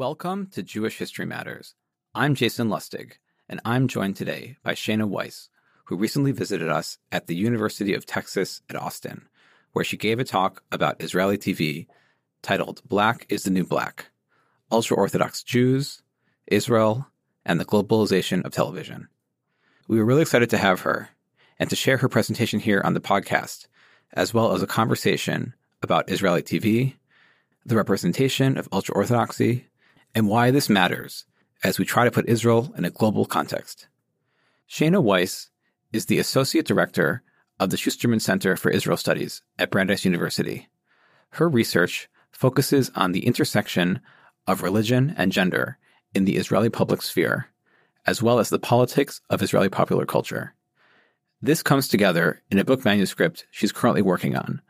Welcome to Jewish History Matters. I'm Jason Lustig, and I'm joined today by Shayna Weiss, who recently visited us at the University of Texas at Austin, where she gave a talk about Israeli TV titled Black is the New Black Ultra Orthodox Jews, Israel, and the Globalization of Television. We were really excited to have her and to share her presentation here on the podcast, as well as a conversation about Israeli TV, the representation of ultra orthodoxy, and why this matters as we try to put Israel in a global context. Shayna Weiss is the Associate Director of the Schusterman Center for Israel Studies at Brandeis University. Her research focuses on the intersection of religion and gender in the Israeli public sphere, as well as the politics of Israeli popular culture. This comes together in a book manuscript she's currently working on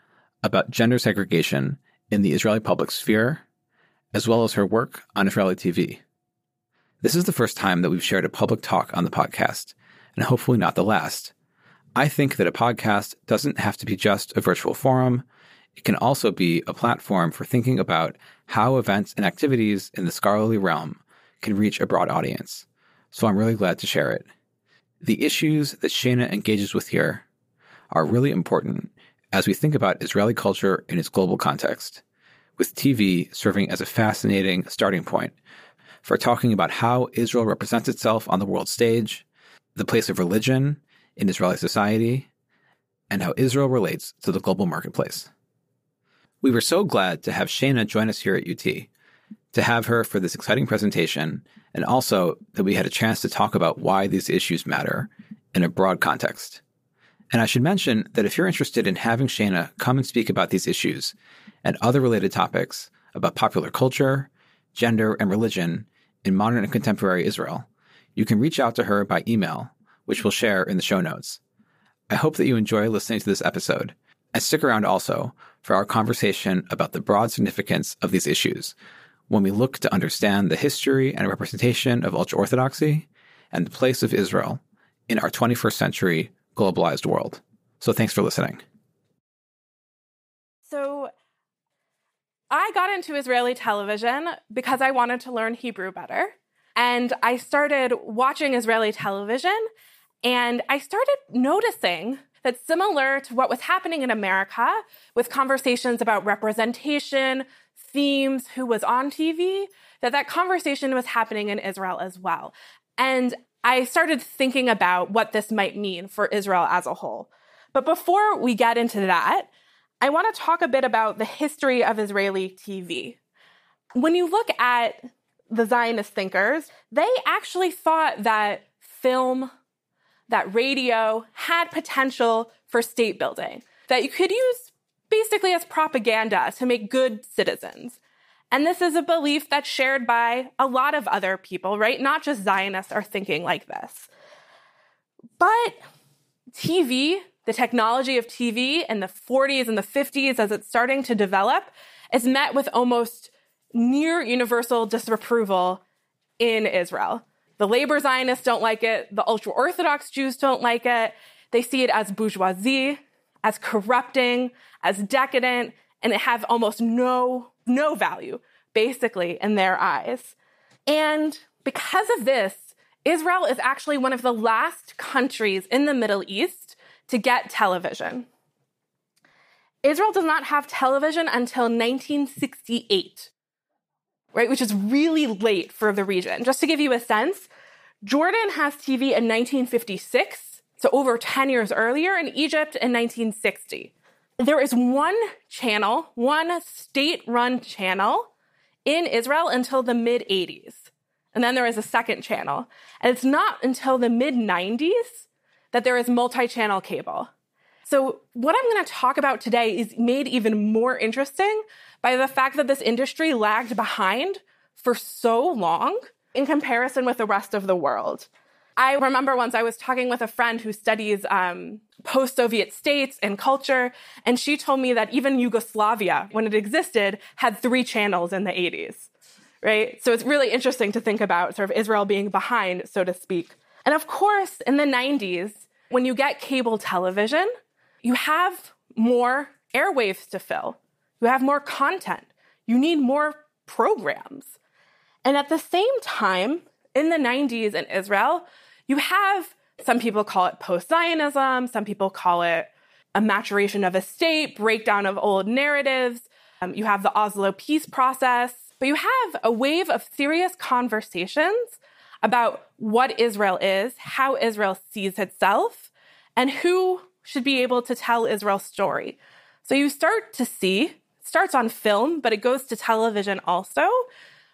about gender segregation in the Israeli public sphere as well as her work on Israeli TV. This is the first time that we've shared a public talk on the podcast, and hopefully not the last. I think that a podcast doesn't have to be just a virtual forum. It can also be a platform for thinking about how events and activities in the scholarly realm can reach a broad audience. So I'm really glad to share it. The issues that Shayna engages with here are really important as we think about Israeli culture in its global context with TV serving as a fascinating starting point for talking about how Israel represents itself on the world stage, the place of religion in Israeli society, and how Israel relates to the global marketplace. We were so glad to have Shayna join us here at UT, to have her for this exciting presentation, and also that we had a chance to talk about why these issues matter in a broad context. And I should mention that if you're interested in having Shayna come and speak about these issues and other related topics about popular culture, gender, and religion in modern and contemporary Israel, you can reach out to her by email, which we'll share in the show notes. I hope that you enjoy listening to this episode, and stick around also for our conversation about the broad significance of these issues when we look to understand the history and representation of ultra orthodoxy and the place of Israel in our 21st century globalized world. So thanks for listening. So I got into Israeli television because I wanted to learn Hebrew better. And I started watching Israeli television and I started noticing that similar to what was happening in America with conversations about representation, themes, who was on TV, that that conversation was happening in Israel as well. And I started thinking about what this might mean for Israel as a whole. But before we get into that, I want to talk a bit about the history of Israeli TV. When you look at the Zionist thinkers, they actually thought that film, that radio had potential for state building, that you could use basically as propaganda to make good citizens. And this is a belief that's shared by a lot of other people, right? Not just Zionists are thinking like this. But TV, the technology of TV in the 40s and the 50s as it's starting to develop, is met with almost near universal disapproval in Israel. The labor Zionists don't like it, the ultra Orthodox Jews don't like it. They see it as bourgeoisie, as corrupting, as decadent, and it have almost no no value, basically, in their eyes. And because of this, Israel is actually one of the last countries in the Middle East to get television. Israel does not have television until 1968, right, which is really late for the region. Just to give you a sense, Jordan has TV in 1956, so over 10 years earlier, and Egypt in 1960 there is one channel, one state run channel in Israel until the mid 80s. And then there is a second channel. And it's not until the mid 90s that there is multi channel cable. So, what I'm going to talk about today is made even more interesting by the fact that this industry lagged behind for so long in comparison with the rest of the world. I remember once I was talking with a friend who studies um, post Soviet states and culture, and she told me that even Yugoslavia, when it existed, had three channels in the 80s, right? So it's really interesting to think about sort of Israel being behind, so to speak. And of course, in the 90s, when you get cable television, you have more airwaves to fill, you have more content, you need more programs. And at the same time, in the 90s in Israel, you have some people call it post Zionism, some people call it a maturation of a state, breakdown of old narratives. Um, you have the Oslo peace process, but you have a wave of serious conversations about what Israel is, how Israel sees itself, and who should be able to tell Israel's story. So you start to see, starts on film, but it goes to television also,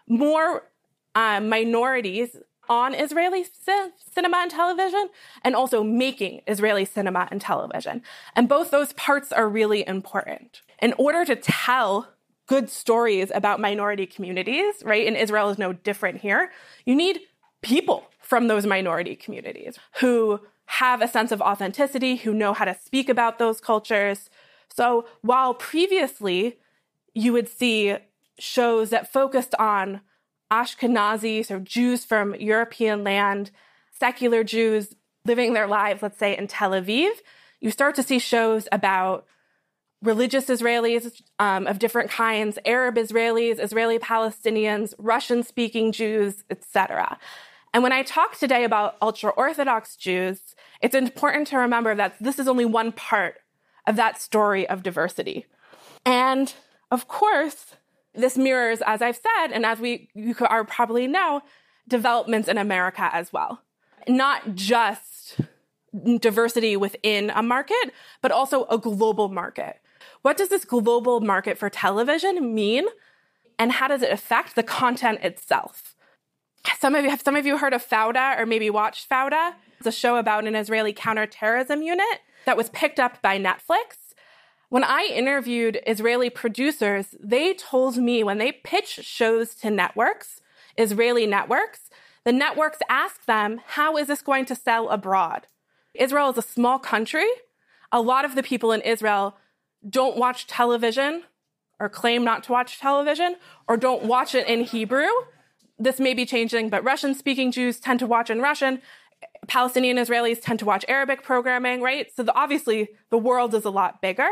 more uh, minorities on Israeli c- cinema and television and also making Israeli cinema and television. And both those parts are really important. In order to tell good stories about minority communities, right, and Israel is no different here, you need people from those minority communities who have a sense of authenticity, who know how to speak about those cultures. So while previously you would see shows that focused on Ashkenazi, so Jews from European land, secular Jews living their lives, let's say in Tel Aviv, you start to see shows about religious Israelis um, of different kinds, Arab Israelis, Israeli Palestinians, Russian speaking Jews, etc. And when I talk today about ultra Orthodox Jews, it's important to remember that this is only one part of that story of diversity. And of course, this mirrors, as I've said, and as we you are probably know, developments in America as well. Not just diversity within a market, but also a global market. What does this global market for television mean? And how does it affect the content itself? Some of you have some of you heard of Fauda or maybe watched Fauda. It's a show about an Israeli counterterrorism unit that was picked up by Netflix. When I interviewed Israeli producers, they told me when they pitch shows to networks, Israeli networks, the networks ask them, how is this going to sell abroad? Israel is a small country. A lot of the people in Israel don't watch television or claim not to watch television or don't watch it in Hebrew. This may be changing, but Russian speaking Jews tend to watch in Russian. Palestinian Israelis tend to watch Arabic programming, right? So the, obviously the world is a lot bigger.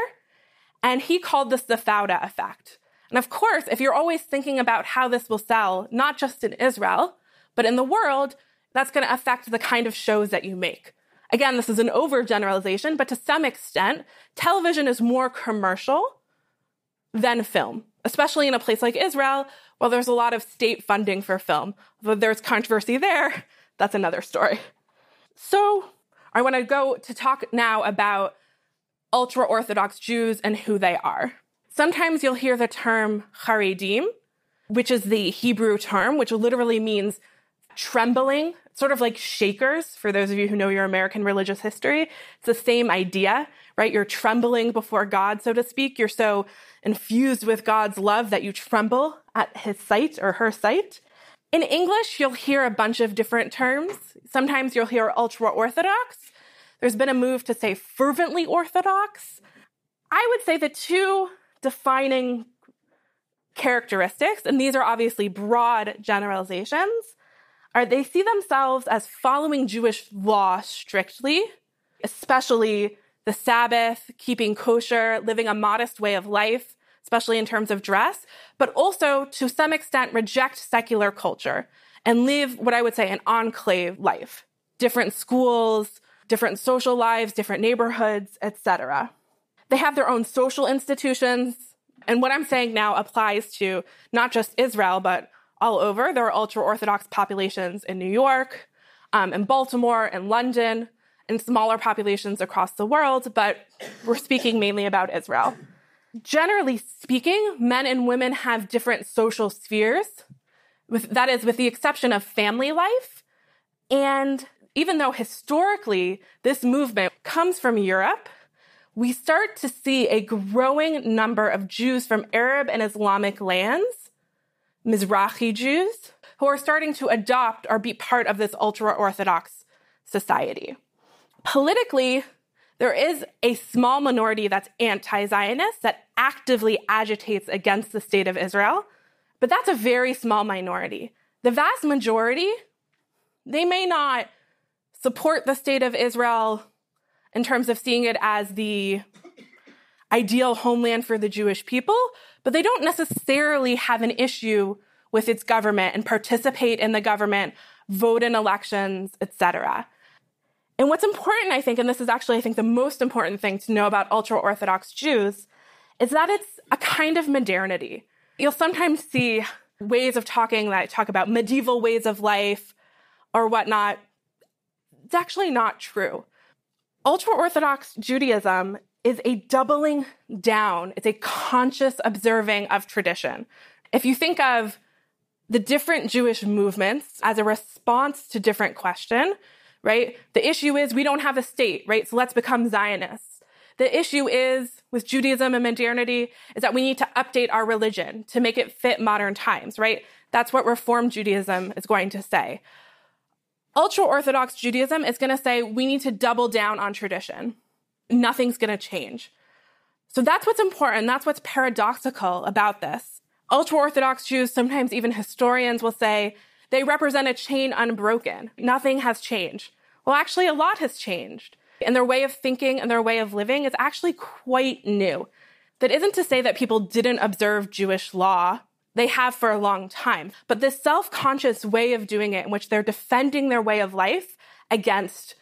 And he called this the Fauda effect. And of course, if you're always thinking about how this will sell, not just in Israel, but in the world, that's going to affect the kind of shows that you make. Again, this is an overgeneralization, but to some extent, television is more commercial than film, especially in a place like Israel, where there's a lot of state funding for film. Though there's controversy there, that's another story. So I want to go to talk now about ultra Orthodox Jews and who they are. Sometimes you'll hear the term Haredim, which is the Hebrew term, which literally means trembling, sort of like shakers, for those of you who know your American religious history. It's the same idea, right? You're trembling before God, so to speak. You're so infused with God's love that you tremble at his sight or her sight. In English, you'll hear a bunch of different terms. Sometimes you'll hear ultra Orthodox, there's been a move to say fervently Orthodox. I would say the two defining characteristics, and these are obviously broad generalizations, are they see themselves as following Jewish law strictly, especially the Sabbath, keeping kosher, living a modest way of life, especially in terms of dress, but also to some extent reject secular culture and live what I would say an enclave life. Different schools, different social lives, different neighborhoods, etc. They have their own social institutions. And what I'm saying now applies to not just Israel, but all over. There are ultra Orthodox populations in New York, um, in Baltimore, in London, and smaller populations across the world, but we're speaking mainly about Israel. Generally speaking, men and women have different social spheres, with, that is, with the exception of family life. And even though historically this movement comes from Europe, we start to see a growing number of Jews from Arab and Islamic lands, Mizrahi Jews, who are starting to adopt or be part of this ultra Orthodox society. Politically, there is a small minority that's anti Zionist that actively agitates against the state of Israel, but that's a very small minority. The vast majority, they may not support the state of Israel in terms of seeing it as the ideal homeland for the Jewish people, but they don't necessarily have an issue with its government and participate in the government, vote in elections, etc. And what's important, I think, and this is actually, I think, the most important thing to know about ultra Orthodox Jews, is that it's a kind of modernity. You'll sometimes see ways of talking that talk about medieval ways of life or whatnot. It's actually not true. Ultra Orthodox Judaism is a doubling down, it's a conscious observing of tradition. If you think of the different Jewish movements as a response to different question, right? The issue is we don't have a state, right? So let's become Zionists. The issue is with Judaism and modernity is that we need to update our religion to make it fit modern times, right? That's what Reform Judaism is going to say. Ultra Orthodox Judaism is going to say we need to double down on tradition. Nothing's going to change. So that's what's important. That's what's paradoxical about this. Ultra Orthodox Jews, sometimes even historians will say they represent a chain unbroken. Nothing has changed. Well, actually, a lot has changed. And their way of thinking and their way of living is actually quite new. That isn't to say that people didn't observe Jewish law. They have for a long time. But this self conscious way of doing it, in which they're defending their way of life against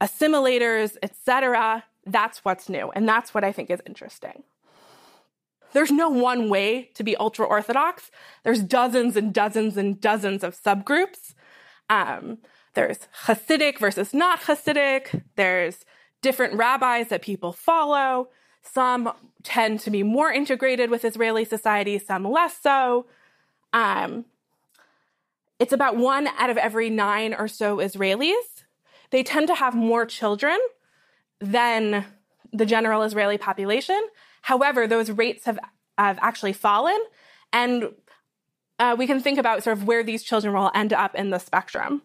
assimilators, etc., that's what's new. And that's what I think is interesting. There's no one way to be ultra Orthodox. There's dozens and dozens and dozens of subgroups. Um, there's Hasidic versus not Hasidic. There's different rabbis that people follow. Some tend to be more integrated with Israeli society, some less so. Um, it's about one out of every nine or so Israelis. They tend to have more children than the general Israeli population. However, those rates have, have actually fallen. And uh, we can think about sort of where these children will end up in the spectrum.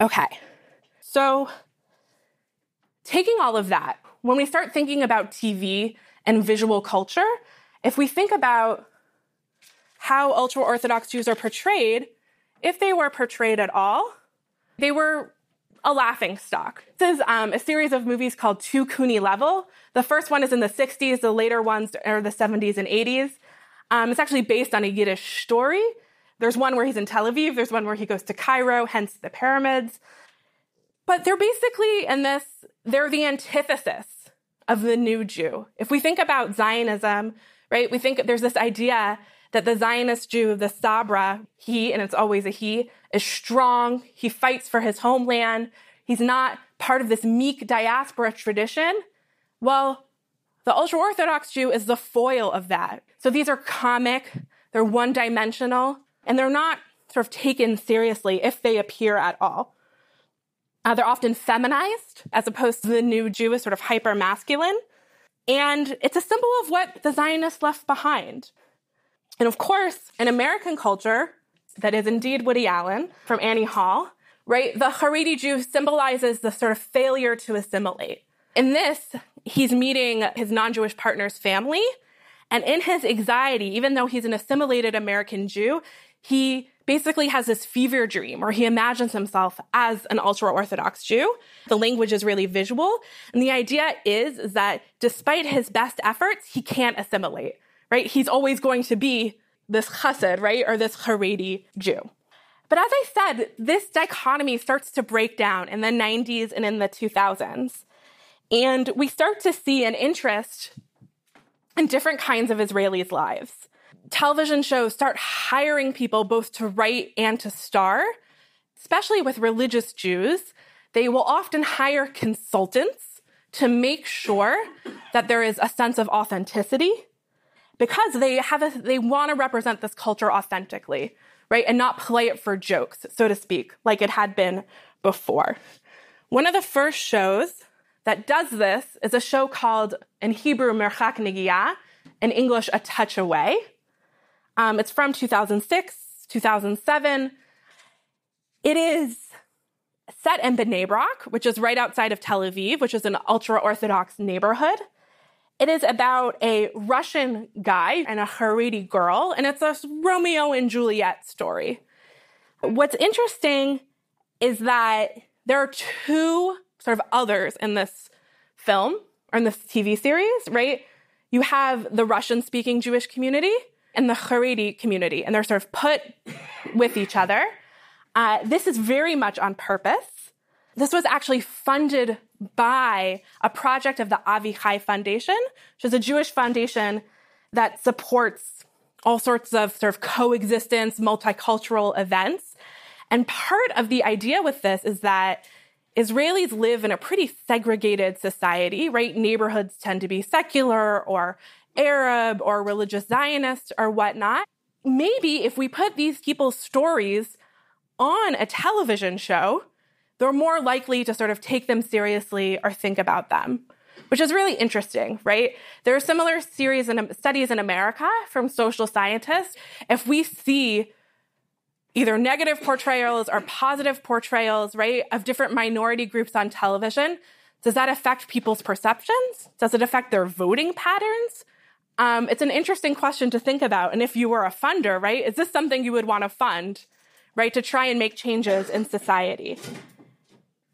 Okay. So, taking all of that, when we start thinking about TV and visual culture, if we think about how ultra Orthodox Jews are portrayed, if they were portrayed at all, they were a laughing stock. This is um, a series of movies called Two Kuni Lemel. The first one is in the 60s, the later ones are the 70s and 80s. Um, it's actually based on a Yiddish story. There's one where he's in Tel Aviv, there's one where he goes to Cairo, hence the pyramids. But they're basically in this, they're the antithesis of the new Jew. If we think about Zionism, right, we think there's this idea that the Zionist Jew, the Sabra, he, and it's always a he, is strong. He fights for his homeland. He's not part of this meek diaspora tradition. Well, the ultra Orthodox Jew is the foil of that. So these are comic, they're one dimensional, and they're not sort of taken seriously if they appear at all. Uh, they're often feminized as opposed to the new Jew is sort of hyper masculine. And it's a symbol of what the Zionists left behind. And of course, in American culture, that is indeed Woody Allen from Annie Hall, right? The Haredi Jew symbolizes the sort of failure to assimilate. In this, he's meeting his non Jewish partner's family. And in his anxiety, even though he's an assimilated American Jew, he basically has this fever dream where he imagines himself as an ultra Orthodox Jew. The language is really visual. And the idea is, is that despite his best efforts, he can't assimilate, right? He's always going to be this chassid, right? Or this Haredi Jew. But as I said, this dichotomy starts to break down in the 90s and in the 2000s. And we start to see an interest in different kinds of Israelis' lives television shows start hiring people both to write and to star, especially with religious Jews. They will often hire consultants to make sure that there is a sense of authenticity because they have a, they want to represent this culture authentically, right? And not play it for jokes, so to speak, like it had been before. One of the first shows that does this is a show called in Hebrew Merchak Negia, in English A Touch Away. Um, it's from 2006, 2007. It is set in Bnei Brak, which is right outside of Tel Aviv, which is an ultra Orthodox neighborhood. It is about a Russian guy and a Haredi girl, and it's a Romeo and Juliet story. What's interesting is that there are two sort of others in this film or in this TV series, right? You have the Russian speaking Jewish community, and the Haredi community, and they're sort of put with each other. Uh, this is very much on purpose. This was actually funded by a project of the Avichai Foundation, which is a Jewish foundation that supports all sorts of sort of coexistence, multicultural events. And part of the idea with this is that Israelis live in a pretty segregated society, right? Neighborhoods tend to be secular or Arab or religious Zionist or whatnot. Maybe if we put these people's stories on a television show, they're more likely to sort of take them seriously or think about them, which is really interesting, right? There are similar series and studies in America from social scientists. If we see either negative portrayals or positive portrayals, right, of different minority groups on television, does that affect people's perceptions? Does it affect their voting patterns? Um, it's an interesting question to think about. And if you were a funder, right, is this something you would want to fund, right, to try and make changes in society?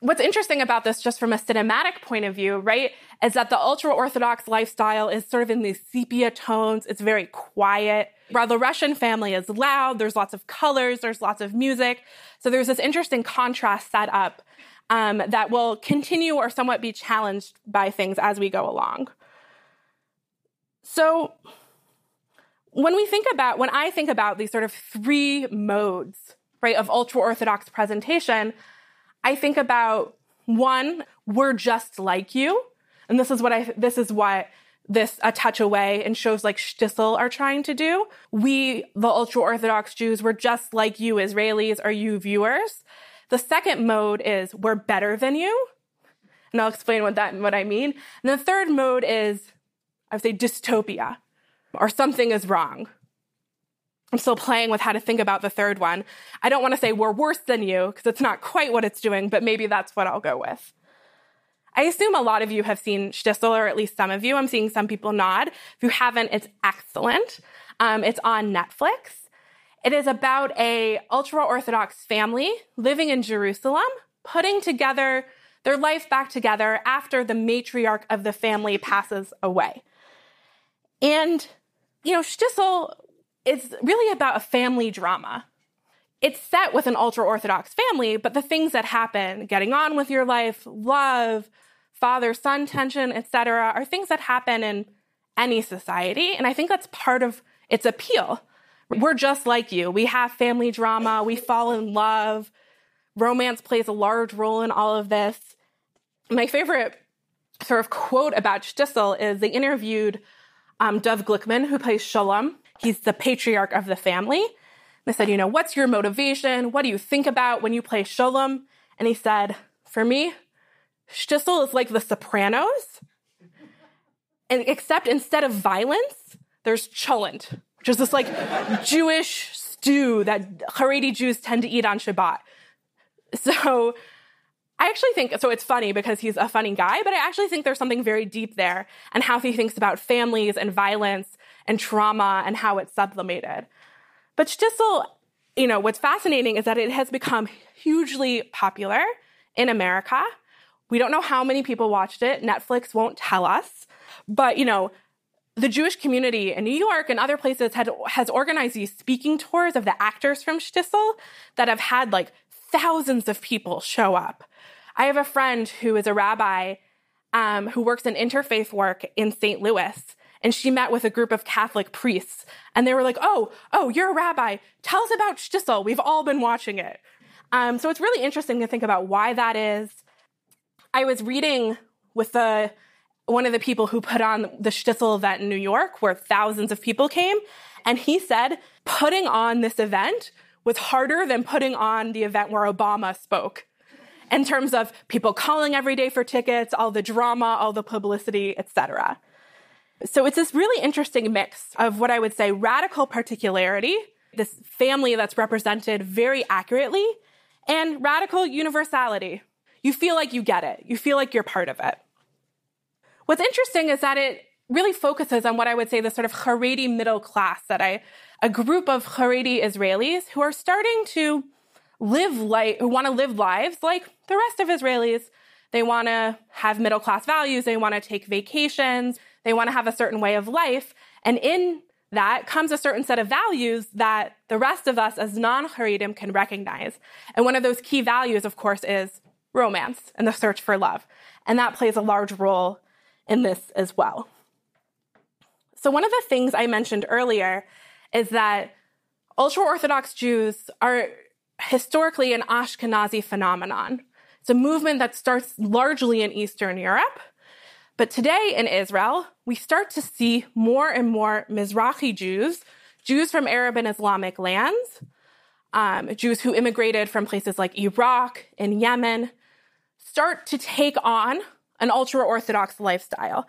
What's interesting about this, just from a cinematic point of view, right, is that the ultra Orthodox lifestyle is sort of in these sepia tones. It's very quiet. While the Russian family is loud, there's lots of colors, there's lots of music. So there's this interesting contrast set up um, that will continue or somewhat be challenged by things as we go along. So when we think about, when I think about these sort of three modes, right, of ultra Orthodox presentation, I think about one, we're just like you. And this is what I, this is what this a touch away and shows like Shtisel are trying to do. We, the ultra Orthodox Jews, we're just like you Israelis or you viewers. The second mode is we're better than you. And I'll explain what that, what I mean. And the third mode is, I would say dystopia or something is wrong. I'm still playing with how to think about the third one. I don't want to say we're worse than you because it's not quite what it's doing, but maybe that's what I'll go with. I assume a lot of you have seen Shtisel, or at least some of you. I'm seeing some people nod. If you haven't, it's excellent. Um, it's on Netflix. It is about a ultra Orthodox family living in Jerusalem, putting together their life back together after the matriarch of the family passes away. And, you know, Shtisel is really about a family drama. It's set with an ultra Orthodox family, but the things that happen, getting on with your life, love, father son tension, etc., are things that happen in any society. And I think that's part of its appeal. We're just like you. We have family drama, we fall in love. Romance plays a large role in all of this. My favorite sort of quote about Shtisel is they interviewed um, Glickman, who plays Shalom. He's the patriarch of the family. They said, you know, what's your motivation? What do you think about when you play Shalom? And he said, for me, Shtisel is like the Sopranos, and except instead of violence, there's cholent, which is this like Jewish stew that Haredi Jews tend to eat on Shabbat. So I actually think so. It's funny because he's a funny guy, but I actually think there's something very deep there and how he thinks about families and violence and trauma and how it's sublimated. But Shtisel, you know, what's fascinating is that it has become hugely popular in America. We don't know how many people watched it. Netflix won't tell us. But, you know, the Jewish community in New York and other places had, has organized these speaking tours of the actors from Shtisel that have had like thousands of people show up. I have a friend who is a rabbi um, who works in interfaith work in St. Louis. And she met with a group of Catholic priests. And they were like, oh, oh, you're a rabbi. Tell us about Shtisel. We've all been watching it. Um, so it's really interesting to think about why that is. I was reading with the one of the people who put on the Shtisel event in New York, where thousands of people came, and he said putting on this event was harder than putting on the event where Obama spoke in terms of people calling every day for tickets, all the drama, all the publicity, etc. So it's this really interesting mix of what I would say radical particularity, this family that's represented very accurately, and radical universality. You feel like you get it. You feel like you're part of it. What's interesting is that it really focuses on what I would say the sort of Haredi middle class that I, a group of Haredi Israelis who are starting to live like, who want to live lives like the rest of Israelis. They want to have middle class values. They want to take vacations. They want to have a certain way of life. And in that comes a certain set of values that the rest of us as non Haredim can recognize. And one of those key values, of course, is romance and the search for love. And that plays a large role in this as well. So, one of the things I mentioned earlier is that ultra Orthodox Jews are historically an Ashkenazi phenomenon. It's a movement that starts largely in Eastern Europe. But today in Israel, we start to see more and more Mizrahi Jews, Jews from Arab and Islamic lands, um, Jews who immigrated from places like Iraq and Yemen, start to take on an ultra Orthodox lifestyle.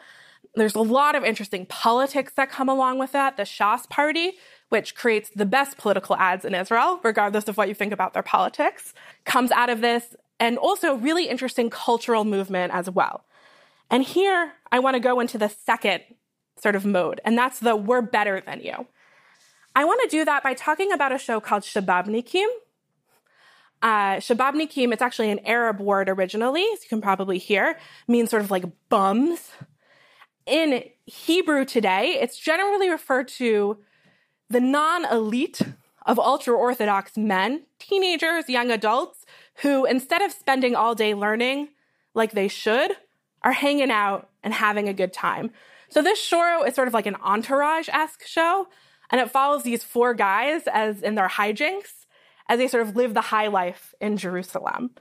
There's a lot of interesting politics that come along with that. The Shas party, which creates the best political ads in Israel, regardless of what you think about their politics, comes out of this, and also really interesting cultural movement as well. And here I want to go into the second sort of mode, and that's the we're better than you. I want to do that by talking about a show called Shababnikim. Uh, Shababnikim, it's actually an Arab word originally, as you can probably hear, means sort of like bums in Hebrew today, it's generally referred to the non elite of ultra Orthodox men, teenagers, young adults, who instead of spending all day learning like they should, are hanging out and having a good time. So this show is sort of like an entourage esque show, and it follows these four guys as in their hijinks as they sort of live the high life in Jerusalem.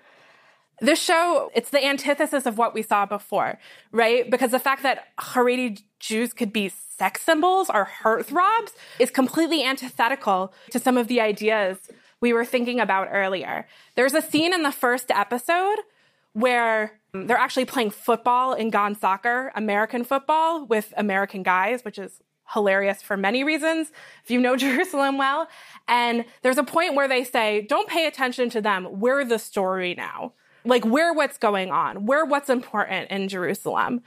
This show, it's the antithesis of what we saw before, right? Because the fact that Haredi Jews could be sex symbols or heartthrobs is completely antithetical to some of the ideas we were thinking about earlier. There's a scene in the first episode where they're actually playing football in Gan Sacher, American football with American guys, which is hilarious for many reasons if you know Jerusalem well. And there's a point where they say, don't pay attention to them. We're the story now like where what's going on, where what's important in Jerusalem.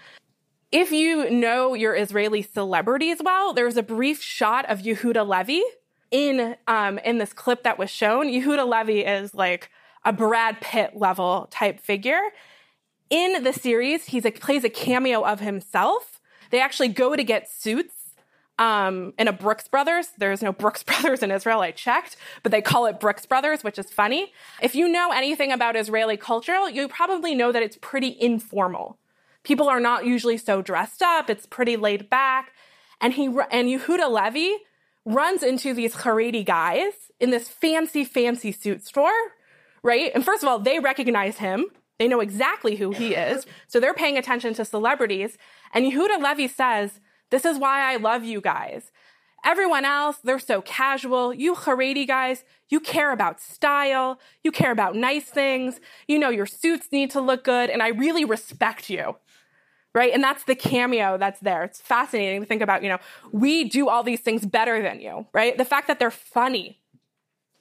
If you know your Israeli celebrities well, there's a brief shot of Yehuda Levy in um, in this clip that was shown. Yehuda Levy is like a Brad Pitt level type figure. In the series, he plays a cameo of himself. They actually go to get suits um, in a Brooks Brothers. There's no Brooks Brothers in Israel, I checked, but they call it Brooks Brothers, which is funny. If you know anything about Israeli culture, you probably know that it's pretty informal. People are not usually so dressed up, it's pretty laid back. And he and Yehuda Levy runs into these Haredi guys in this fancy, fancy suit store, right? And first of all, they recognize him. They know exactly who he is. So they're paying attention to celebrities. And Yehuda Levy says, this is why I love you guys. Everyone else, they're so casual. You Haredi guys, you care about style. You care about nice things. You know, your suits need to look good. And I really respect you. Right. And that's the cameo that's there. It's fascinating to think about, you know, we do all these things better than you, right? The fact that they're funny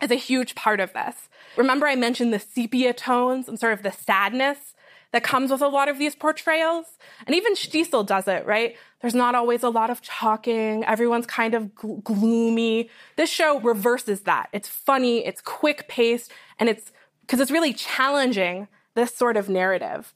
is a huge part of this. Remember, I mentioned the sepia tones and sort of the sadness that comes with a lot of these portrayals. And even Shtisel does it, right? There's not always a lot of talking. Everyone's kind of gl- gloomy. This show reverses that. It's funny, it's quick paced, and it's because it's really challenging this sort of narrative.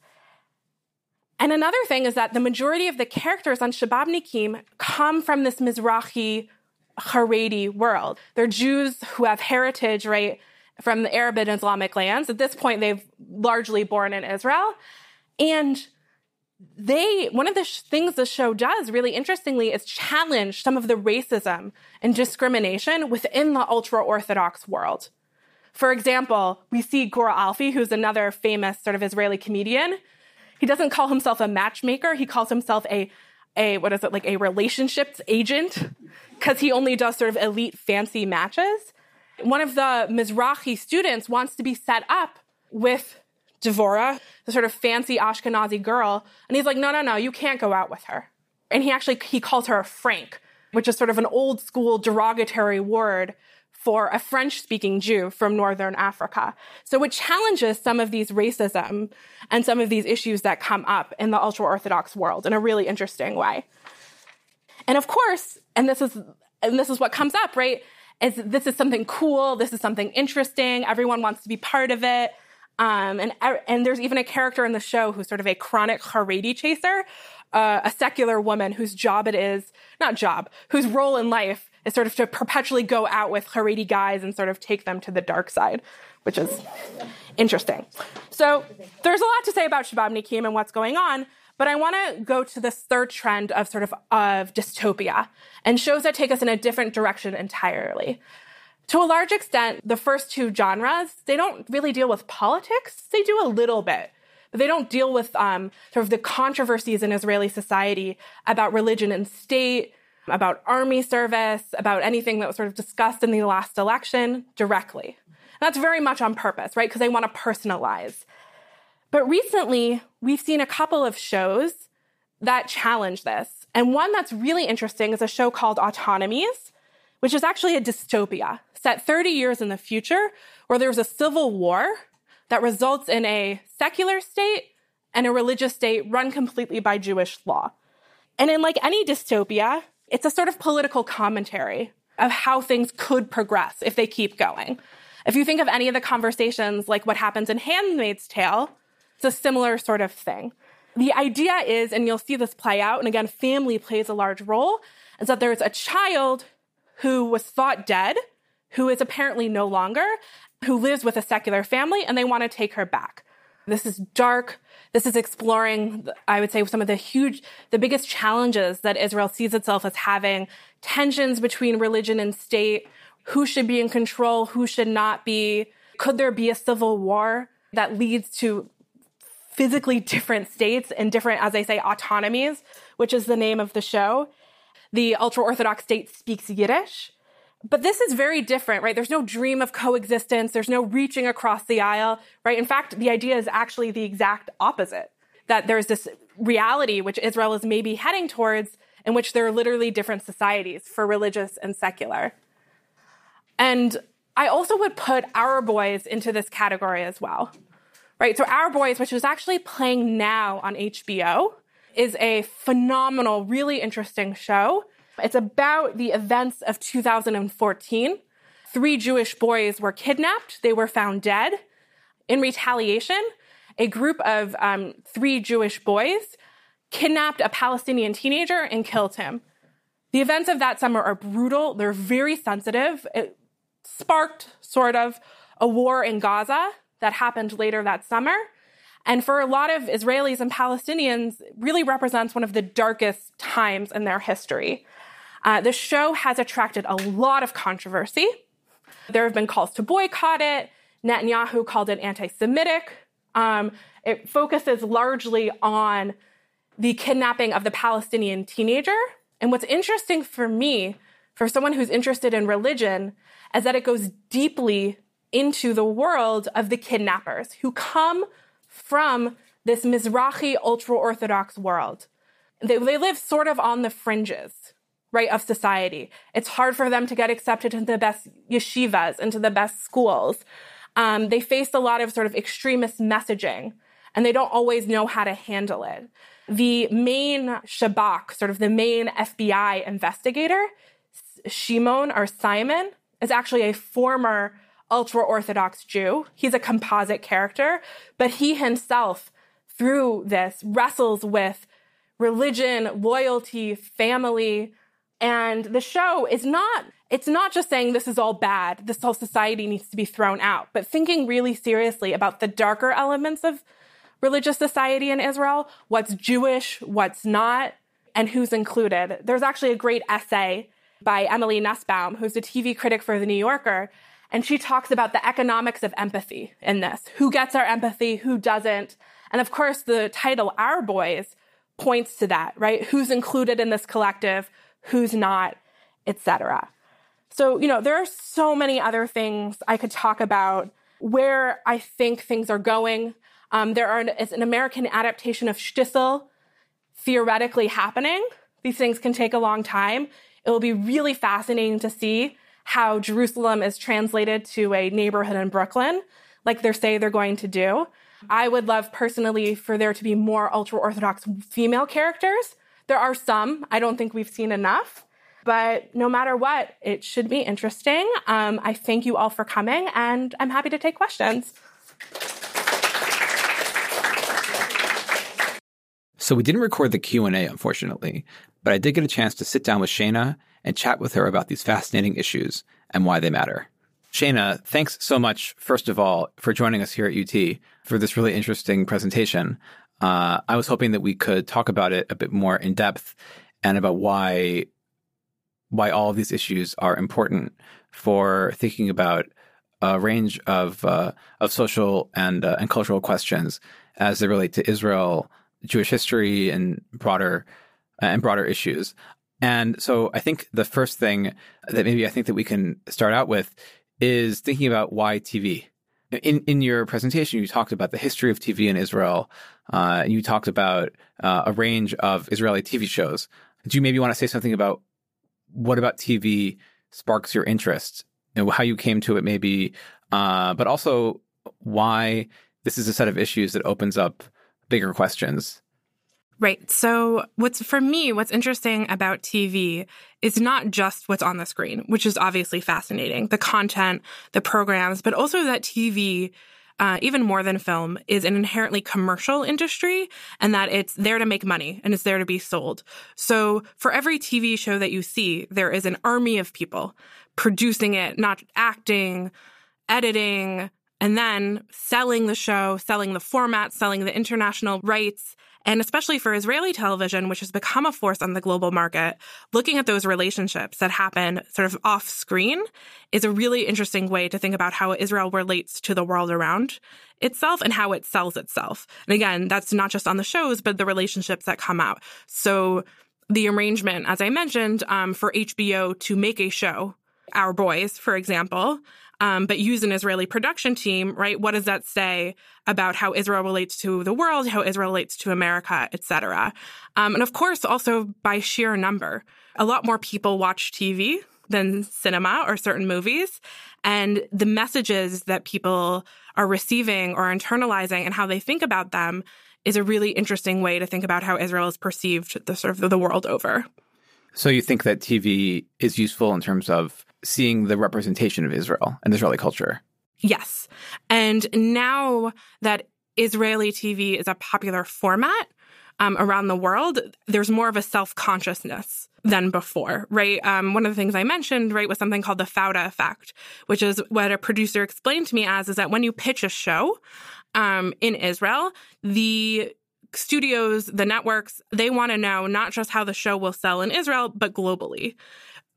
And another thing is that the majority of the characters on Shababnikim come from this Mizrahi Haredi world. They're Jews who have heritage, right, from the Arab and Islamic lands. At this point, they've largely born in Israel. And they, one of the sh- things the show does really interestingly is challenge some of the racism and discrimination within the ultra Orthodox world. For example, we see Guri Alfi, who's another famous sort of Israeli comedian. He doesn't call himself a matchmaker, he calls himself a a what is it like a relationships agent because he only does sort of elite fancy matches one of the Mizrahi students wants to be set up with Devora, the sort of fancy Ashkenazi girl. And he's like, no, no, no, you can't go out with her. And he actually, he calls her a Frank, which is sort of an old school derogatory word for a French speaking Jew from Northern Africa. So it challenges some of these racism and some of these issues that come up in the ultra Orthodox world in a really interesting way. And of course, and this is, and this is what comes up, right? is this is something cool, this is something interesting, everyone wants to be part of it. Um, and and there's even a character in the show who's sort of a chronic Haredi chaser, uh, a secular woman whose job it is not job, whose role in life is sort of to perpetually go out with Haredi guys and sort of take them to the dark side, which is interesting. So there's a lot to say about Shababnikim and what's going on, but I want to go to this third trend of sort of of dystopia and shows that take us in a different direction entirely. To a large extent, the first two genres, they don't really deal with politics. They do a little bit, but they don't deal with um, sort of the controversies in Israeli society about religion and state, about army service, about anything that was sort of discussed in the last election directly. And that's very much on purpose, right? Because they want to personalize. But recently, we've seen a couple of shows that challenge this. And one that's really interesting is a show called Autonomies, which is actually a dystopia set 30 years in the future where there's a civil war that results in a secular state and a religious state run completely by Jewish law. And in like any dystopia, it's a sort of political commentary of how things could progress if they keep going. If you think of any of the conversations like what happens in Handmaid's Tale, it's a similar sort of thing. The idea is, and you'll see this play out, and again, family plays a large role, is that there's a child who was thought dead, who is apparently no longer, who lives with a secular family, and they want to take her back. This is dark. This is exploring, I would say, some of the huge, the biggest challenges that Israel sees itself as having tensions between religion and state, who should be in control, who should not be. Could there be a civil war that leads to physically different states and different, as I say, autonomies, which is the name of the show? The ultra Orthodox state speaks Yiddish. But this is very different, right? There's no dream of coexistence. There's no reaching across the aisle, right? In fact, the idea is actually the exact opposite that there's this reality which Israel is maybe heading towards in which there are literally different societies for religious and secular. And I also would put Our Boys into this category as well, right? So, Our Boys, which is actually playing now on HBO, is a phenomenal, really interesting show it's about the events of 2014. Three Jewish boys were kidnapped, they were found dead. In retaliation, a group of um, three Jewish boys kidnapped a Palestinian teenager and killed him. The events of that summer are brutal, they're very sensitive. It sparked sort of a war in Gaza that happened later that summer. And for a lot of Israelis and Palestinians, really represents one of the darkest times in their history. Uh, the show has attracted a lot of controversy. There have been calls to boycott it. Netanyahu called it anti Semitic. Um, it focuses largely on the kidnapping of the Palestinian teenager. And what's interesting for me, for someone who's interested in religion, is that it goes deeply into the world of the kidnappers who come from this Mizrahi ultra Orthodox world. They, they live sort of on the fringes right, of society. It's hard for them to get accepted into the best yeshivas, into the best schools. Um, they face a lot of sort of extremist messaging, and they don't always know how to handle it. The main Shabak, sort of the main FBI investigator, Shimon or Simon, is actually a former ultra Orthodox Jew. He's a composite character, but he himself, through this, wrestles with religion, loyalty, family, and the show is not, it's not just saying this is all bad, this whole society needs to be thrown out, but thinking really seriously about the darker elements of religious society in Israel, what's Jewish, what's not, and who's included. There's actually a great essay by Emily Nussbaum, who's a TV critic for The New Yorker, and she talks about the economics of empathy in this. Who gets our empathy, who doesn't? And of course, the title Our Boys points to that, right? Who's included in this collective? who's not, etc. So, you know, there are so many other things I could talk about where I think things are going. Um, there are, is an American adaptation of Shtisel theoretically happening. These things can take a long time. It will be really fascinating to see how Jerusalem is translated to a neighborhood in Brooklyn, like they say they're going to do. I would love personally for there to be more ultra Orthodox female characters there are some. I don't think we've seen enough. But no matter what, it should be interesting. Um, I thank you all for coming, and I'm happy to take questions. So we didn't record the Q&A, unfortunately, but I did get a chance to sit down with Shayna and chat with her about these fascinating issues and why they matter. Shayna, thanks so much, first of all, for joining us here at UT for this really interesting presentation. Uh, I was hoping that we could talk about it a bit more in depth and about why why all of these issues are important for thinking about a range of uh, of social and uh, and cultural questions as they relate to Israel, Jewish history, and broader and broader issues. And so, I think the first thing that maybe I think that we can start out with is thinking about why TV. In in your presentation, you talked about the history of TV in Israel. Uh, you talked about uh, a range of Israeli TV shows. Do you maybe want to say something about what about TV sparks your interest and how you came to it, maybe, uh, but also why this is a set of issues that opens up bigger questions Right. So, what's for me, what's interesting about TV is not just what's on the screen, which is obviously fascinating the content, the programs, but also that TV. Uh, even more than film, is an inherently commercial industry and that it's there to make money and it's there to be sold. So for every TV show that you see, there is an army of people producing it, not acting, editing, and then selling the show, selling the format, selling the international rights. And especially for Israeli television, which has become a force on the global market, looking at those relationships that happen sort of off screen is a really interesting way to think about how Israel relates to the world around itself and how it sells itself. And again, that's not just on the shows, but the relationships that come out. So the arrangement, as I mentioned, um, for HBO to make a show, Our Boys, for example, um, but use an Israeli production team, right? What does that say about how Israel relates to the world, how Israel relates to America, et cetera? Um, and of course, also by sheer number. A lot more people watch TV than cinema or certain movies. And the messages that people are receiving or internalizing and how they think about them is a really interesting way to think about how Israel is perceived the sort of the world over. So you think that TV is useful in terms of seeing the representation of Israel and Israeli culture. Yes. And now that Israeli TV is a popular format um, around the world, there's more of a self consciousness than before, right? Um, one of the things I mentioned, right, was something called the Fauda effect, which is what a producer explained to me as is that when you pitch a show um, in Israel, the studios, the networks, they want to know not just how the show will sell in Israel, but globally.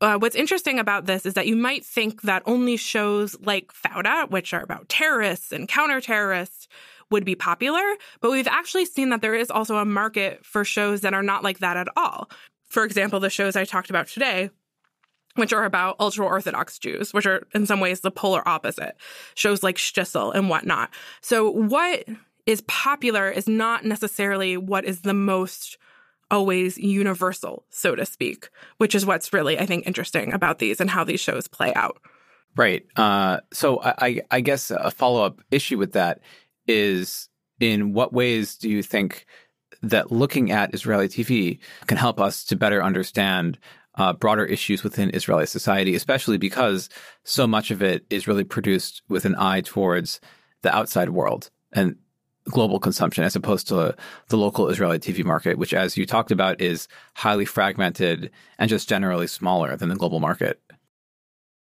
Uh, what's interesting about this is that you might think that only shows like Fauda, which are about terrorists and counter terrorists, would be popular, but we've actually seen that there is also a market for shows that are not like that at all. For example, the shows I talked about today, which are about ultra Orthodox Jews, which are in some ways the polar opposite, shows like Shtisel and whatnot. So, what is popular is not necessarily what is the most always universal, so to speak, which is what's really, I think, interesting about these and how these shows play out. Right. Uh, so I, I guess a follow up issue with that is in what ways do you think that looking at Israeli TV can help us to better understand uh, broader issues within Israeli society, especially because so much of it is really produced with an eye towards the outside world. And global consumption as opposed to the local Israeli TV market, which, as you talked about, is highly fragmented and just generally smaller than the global market?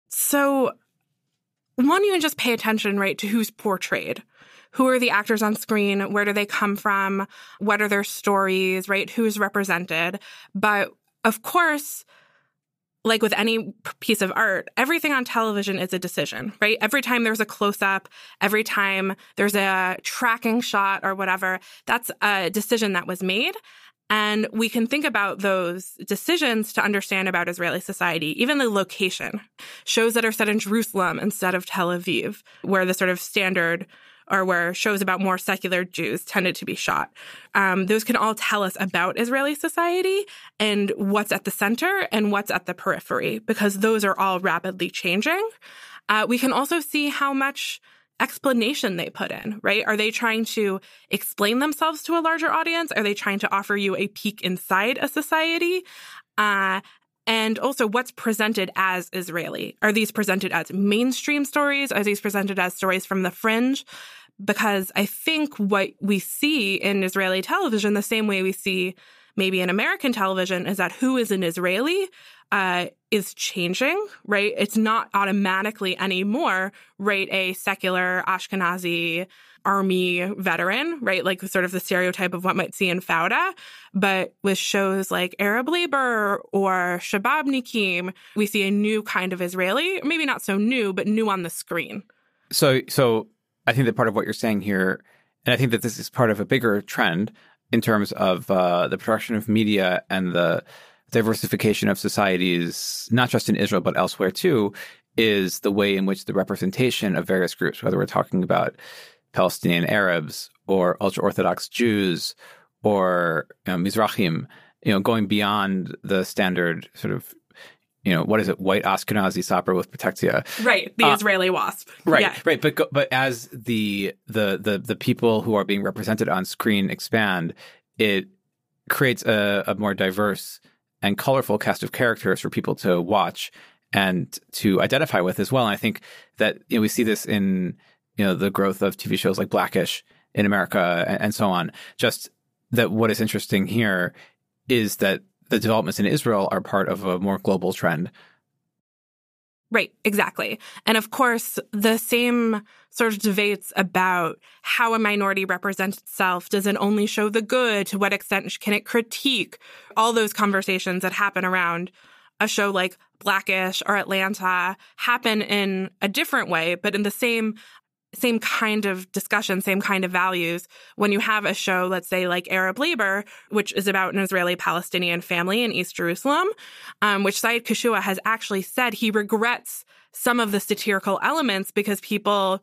So, one, you can just pay attention, right, to who's portrayed. Who are the actors on screen? Where do they come from? What are their stories, right? Who's represented? But of course, like with any piece of art, everything on television is a decision, right? Every time there's a close up, every time there's a tracking shot or whatever, that's a decision that was made. And we can think about those decisions to understand about Israeli society, even the location. Shows that are set in Jerusalem instead of Tel Aviv, where the sort of standard or where shows about more secular Jews tended to be shot. Um, those can all tell us about Israeli society and what's at the center and what's at the periphery, because those are all rapidly changing. Uh, we can also see how much explanation they put in, right? Are they trying to explain themselves to a larger audience? Are they trying to offer you a peek inside a society? Uh, and also what's presented as Israeli. Are these presented as mainstream stories? Are these presented as stories from the fringe? Because I think what we see in Israeli television, the same way we see maybe in American television is that who is an Israeli uh, is changing, right? It's not automatically anymore, right? A secular Ashkenazi army veteran, right? Like sort of the stereotype of what might see in Fauda. But with shows like Arab Labor or Shababnikim, we see a new kind of Israeli, maybe not so new, but new on the screen. So, so I think that part of what you're saying here, and I think that this is part of a bigger trend in terms of uh, the production of media and the diversification of societies, not just in Israel, but elsewhere too, is the way in which the representation of various groups, whether we're talking about Palestinian Arabs or ultra Orthodox Jews or you know, Mizrahim, you know, going beyond the standard sort of, you know, what is it, white Ashkenazi sapper with petechia, right? The uh, Israeli wasp, right? Yeah. Right, but but as the the the the people who are being represented on screen expand, it creates a, a more diverse and colorful cast of characters for people to watch and to identify with as well. And I think that you know, we see this in you know the growth of TV shows like Blackish in America and, and so on. Just that what is interesting here is that the developments in Israel are part of a more global trend. Right, exactly. And of course, the same sort of debates about how a minority represents itself. Does it only show the good? To what extent can it critique? All those conversations that happen around a show like Blackish or Atlanta happen in a different way, but in the same same kind of discussion, same kind of values when you have a show, let's say like Arab Labor, which is about an Israeli Palestinian family in East Jerusalem, um, which Sayed Kashua has actually said he regrets some of the satirical elements because people.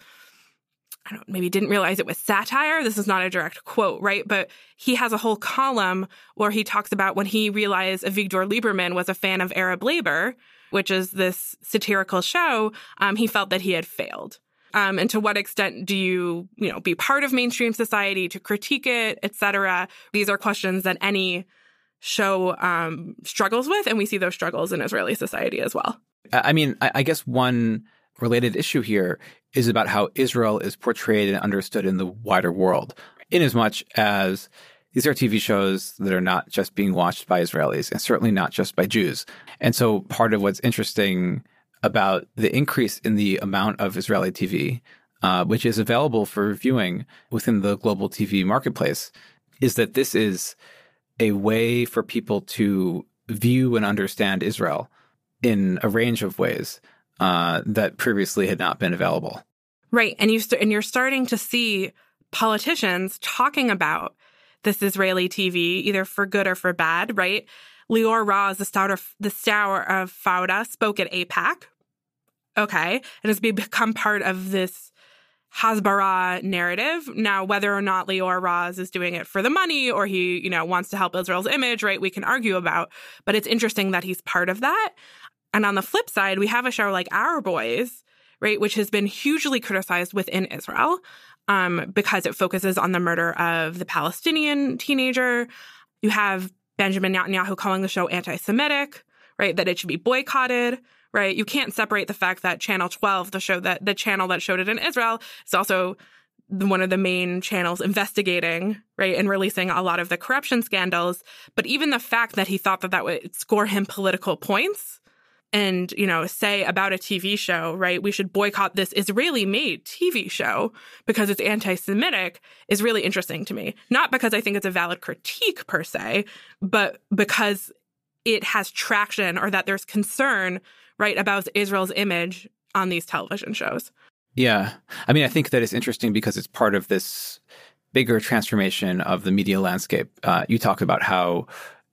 I don't know, maybe didn't realize it was satire. This is not a direct quote, right? But he has a whole column where he talks about when he realized Avigdor Lieberman was a fan of Arab Labor, which is this satirical show, um, he felt that he had failed. Um, and to what extent do you, you know, be part of mainstream society to critique it, et cetera? These are questions that any show um, struggles with, and we see those struggles in Israeli society as well. I mean, I guess one related issue here is about how Israel is portrayed and understood in the wider world, in as much as these are TV shows that are not just being watched by Israelis and certainly not just by Jews. And so part of what's interesting about the increase in the amount of Israeli TV, uh, which is available for viewing within the global TV marketplace, is that this is a way for people to view and understand Israel in a range of ways uh, that previously had not been available. Right, and you st- and you're starting to see politicians talking about this Israeli TV, either for good or for bad. Right, Lior Raz, the star of the star of Fauda, spoke at AIPAC, Okay. And it's become part of this Hasbara narrative. Now, whether or not Lior Raz is doing it for the money or he, you know, wants to help Israel's image, right, we can argue about. But it's interesting that he's part of that. And on the flip side, we have a show like Our Boys, right, which has been hugely criticized within Israel um, because it focuses on the murder of the Palestinian teenager. You have Benjamin Netanyahu calling the show anti Semitic, right, that it should be boycotted right? You can't separate the fact that Channel 12, the show that the channel that showed it in Israel, is also one of the main channels investigating, right, and releasing a lot of the corruption scandals. But even the fact that he thought that that would score him political points and, you know, say about a TV show, right, we should boycott this Israeli made TV show because it's anti Semitic is really interesting to me. Not because I think it's a valid critique per se, but because it has traction or that there's concern right, about Israel's image on these television shows. Yeah. I mean, I think that it's interesting because it's part of this bigger transformation of the media landscape. Uh, you talk about how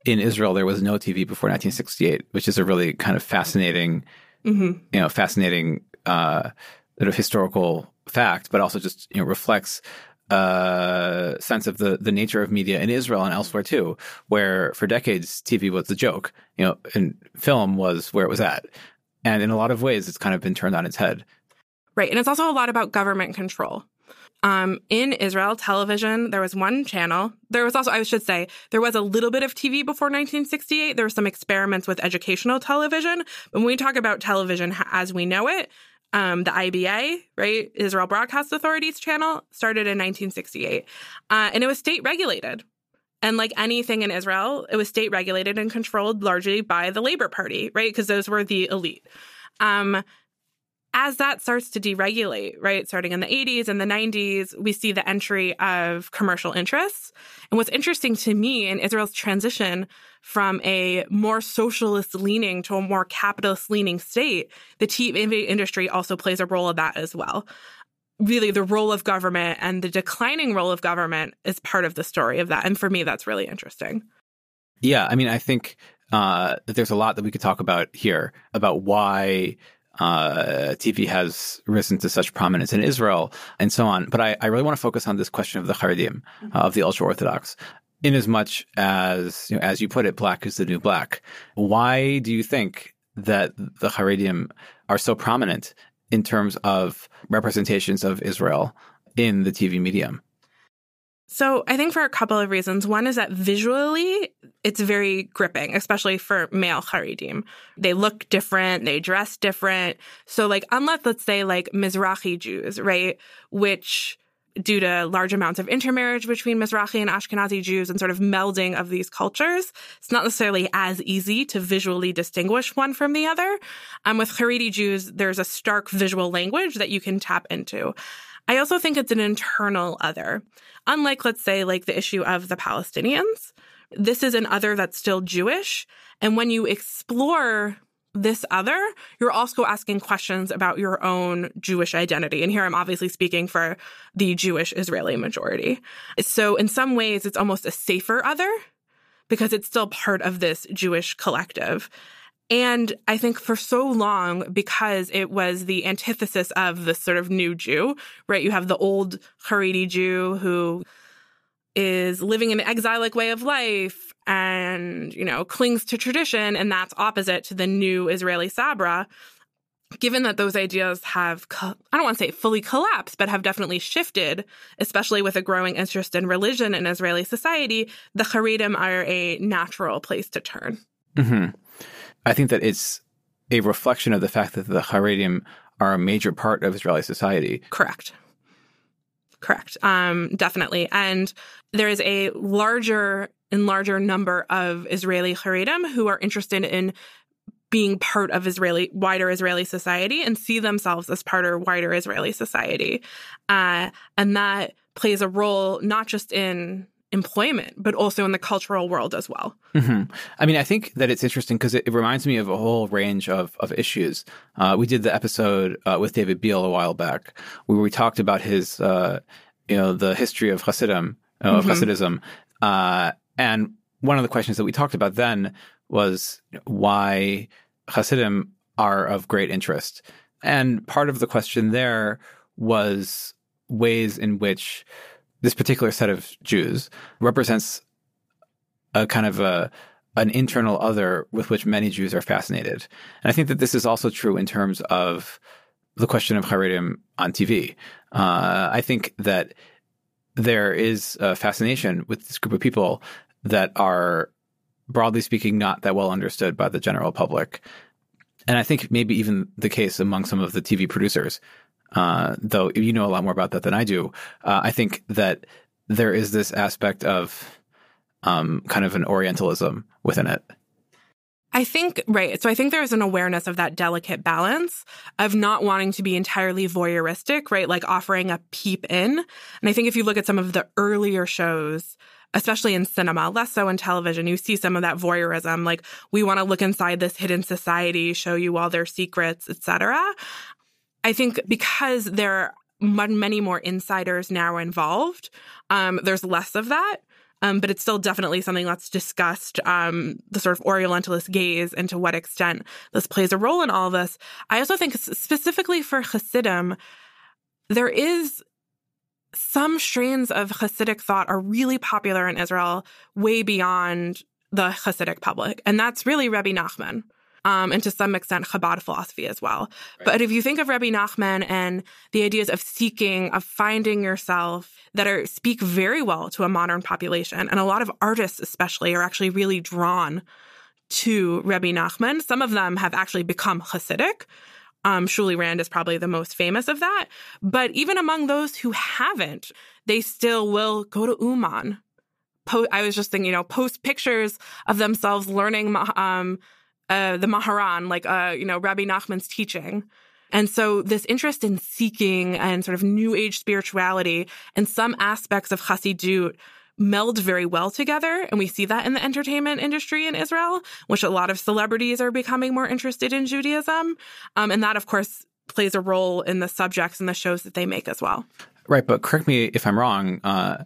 in Israel there was no TV before 1968, which is a really kind of fascinating, mm-hmm. you know, fascinating uh, sort of historical fact, but also just you know reflects a uh, sense of the the nature of media in Israel and elsewhere too, where for decades TV was the joke, you know, and film was where it was at. And in a lot of ways, it's kind of been turned on its head. Right. And it's also a lot about government control. Um, in Israel, television, there was one channel. There was also, I should say, there was a little bit of TV before 1968. There were some experiments with educational television. But when we talk about television as we know it, um, the IBA, right, Israel Broadcast Authority's channel, started in 1968. Uh, and it was state regulated. And like anything in Israel, it was state regulated and controlled largely by the Labor Party, right? Because those were the elite. Um, as that starts to deregulate, right, starting in the 80s and the 90s, we see the entry of commercial interests. And what's interesting to me in Israel's transition from a more socialist leaning to a more capitalist leaning state, the TV industry also plays a role of that as well. Really, the role of government and the declining role of government is part of the story of that. And for me, that's really interesting. Yeah. I mean, I think uh, that there's a lot that we could talk about here about why uh, TV has risen to such prominence in Israel and so on. But I, I really want to focus on this question of the Haredim, mm-hmm. uh, of the ultra Orthodox. In as much as, you know, as you put it, black is the new black. Why do you think that the Haredim are so prominent in terms of representations of Israel in the TV medium? So I think for a couple of reasons. One is that visually, it's very gripping, especially for male Haredim. They look different, they dress different. So like, unless let's say like Mizrahi Jews, right, which due to large amounts of intermarriage between Mizrahi and Ashkenazi Jews and sort of melding of these cultures, it's not necessarily as easy to visually distinguish one from the other. Um, with Haredi Jews, there's a stark visual language that you can tap into. I also think it's an internal other. Unlike, let's say, like the issue of the Palestinians, this is an other that's still Jewish. And when you explore this other, you're also asking questions about your own Jewish identity. And here I'm obviously speaking for the Jewish Israeli majority. So in some ways, it's almost a safer other because it's still part of this Jewish collective. And I think for so long, because it was the antithesis of the sort of new Jew, right? You have the old Haredi Jew who is living an exilic way of life and, you know, clings to tradition. And that's opposite to the new Israeli Sabra. Given that those ideas have, I don't want to say fully collapsed, but have definitely shifted, especially with a growing interest in religion in Israeli society, the Haredim are a natural place to turn. Mm-hmm. I think that it's a reflection of the fact that the Haredim are a major part of Israeli society. Correct. Correct. Um, definitely. And there is a larger and larger number of Israeli Haredim who are interested in being part of Israeli wider Israeli society and see themselves as part of wider Israeli society, uh, and that plays a role not just in employment, but also in the cultural world as well. Mm-hmm. I mean, I think that it's interesting because it, it, reminds me of a whole range of, of issues. Uh, we did the episode uh, with David Biale a while back where we talked about his, uh, you know, the history of Hasidim, uh, mm-hmm. Hasidism. Uh, and one of the questions that we talked about then was why Hasidim are of great interest. And part of the question there was ways in which this particular set of Jews represents a kind of a an internal other with which many Jews are fascinated. And I think that this is also true in terms of the question of Haredim on TV. Uh, I think that there is a fascination with this group of people that are, broadly speaking, not that well understood by the general public. And I think maybe even the case among some of the TV producers uh, though you know a lot more about that than I do. Uh, I think that there is this aspect of um, kind of an Orientalism within it. I think, right. So I think there's an awareness of that delicate balance of not wanting to be entirely voyeuristic, right? Like offering a peep in. And I think if you look at some of the earlier shows, especially in cinema, less so in television, you see some of that voyeurism. Like we want to look inside this hidden society, show you all their secrets, etc. I think because there are many more insiders now involved, um, there's less of that. Um, but it's still definitely something that's discussed um, the sort of Orientalist gaze and to what extent this plays a role in all this. I also think specifically for Hasidim, there is some strains of Hasidic thought are really popular in Israel way beyond the Hasidic public. And that's really Rebbe Nachman um, and to some extent Chabad philosophy as well. Right. But if you think of Rabbi Nachman and the ideas of seeking, of finding yourself that are speak very well to a modern population, and a lot of artists especially are actually really drawn to Rabbi Nachman. Some of them have actually become Hasidic. Um, Shuli Rand is probably the most famous of that. But even among those who haven't, they still will go to Uman po- I was just thinking, you know, post pictures of themselves learning um, uh, the Maharan, like, uh, you know, Rabbi Nachman's teaching. And so this interest in seeking and sort of new age spirituality and some aspects of Hasidut meld very well together. And we see that in the entertainment industry in Israel, which a lot of celebrities are becoming more interested in Judaism. Um, and that, of course, plays a role in the subjects and the shows that they make as well. Right. But correct me if I'm wrong. Uh,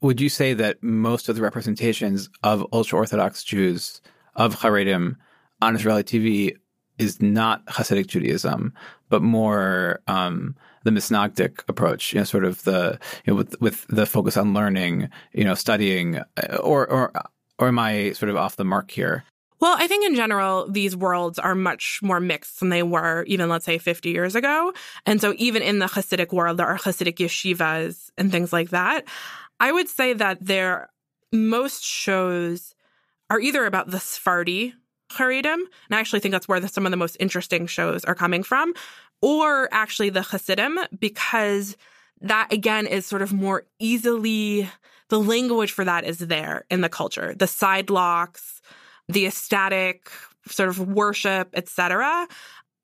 would you say that most of the representations of ultra Orthodox Jews, of Haredim on Israeli TV is not Hasidic Judaism, but more um, the Misnagdic approach, you know, sort of the you know with with the focus on learning, you know, studying, uh, or or or am I sort of off the mark here? Well, I think in general, these worlds are much more mixed than they were even, let's say, 50 years ago. And so even in the Hasidic world, there are Hasidic yeshivas and things like that. I would say that there, most shows are either about the Sephardi Haredim, and I actually think that's where the, some of the most interesting shows are coming from, or actually the Hasidim, because that again is sort of more easily the language for that is there in the culture. The side locks, the ecstatic sort of worship, etc.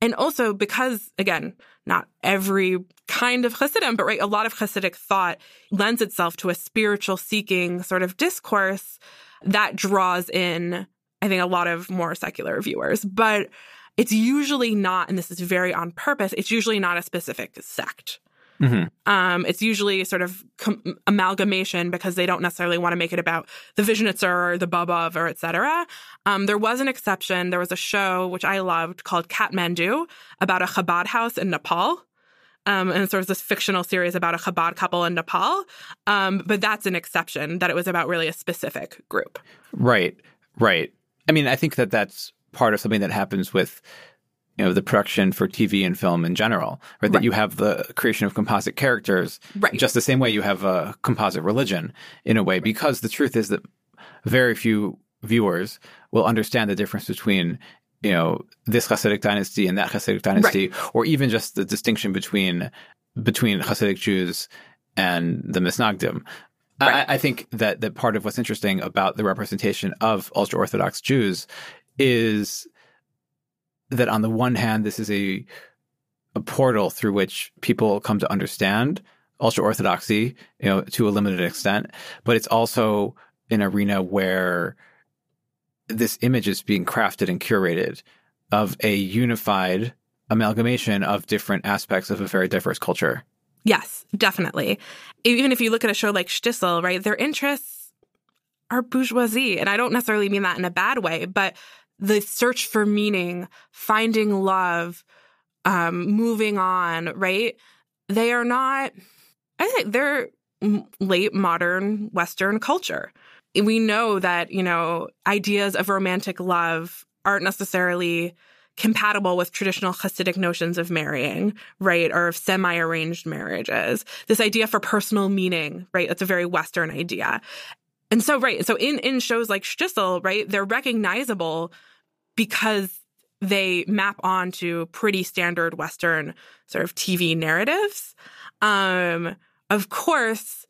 And also because again, not every kind of Hasidim, but right, a lot of Hasidic thought lends itself to a spiritual seeking sort of discourse that draws in, I think, a lot of more secular viewers. But it's usually not, and this is very on purpose, it's usually not a specific sect. Mm-hmm. Um, it's usually sort of com- amalgamation because they don't necessarily want to make it about the Vizhnitzer or the Bobov or etc. Um, there was an exception. There was a show which I loved called Kathmandu about a Chabad house in Nepal. Um, and sort of this fictional series about a Chabad couple in Nepal. Um, but that's an exception that it was about really a specific group. Right, right. I mean, I think that that's part of something that happens with you know the production for TV and film in general, right? right? That you have the creation of composite characters, right? Just the same way you have a composite religion in a way, because the truth is that very few viewers will understand the difference between you know this Hasidic dynasty and that Hasidic dynasty, right. or even just the distinction between between Hasidic Jews and the Misnagdim. Right. I, I, think that that part of what's interesting about the representation of ultra Orthodox Jews is that on the one hand, this is a a portal through which people come to understand ultra orthodoxy, you know, to a limited extent, but it's also an arena where this image is being crafted and curated of a unified amalgamation of different aspects of a very diverse culture. Yes, definitely. Even if you look at a show like Shtisel, right, their interests are bourgeoisie. And I don't necessarily mean that in a bad way, but the search for meaning, finding love, um, moving on, right? They are not, I think they're late modern Western culture. We know that, you know, ideas of romantic love aren't necessarily compatible with traditional Hasidic notions of marrying, right? Or of semi arranged marriages. This idea for personal meaning, right? That's a very Western idea. And so, right. So in, in shows like Shtisel, right, they're recognizable because they map onto pretty standard Western sort of TV narratives. Um, of course,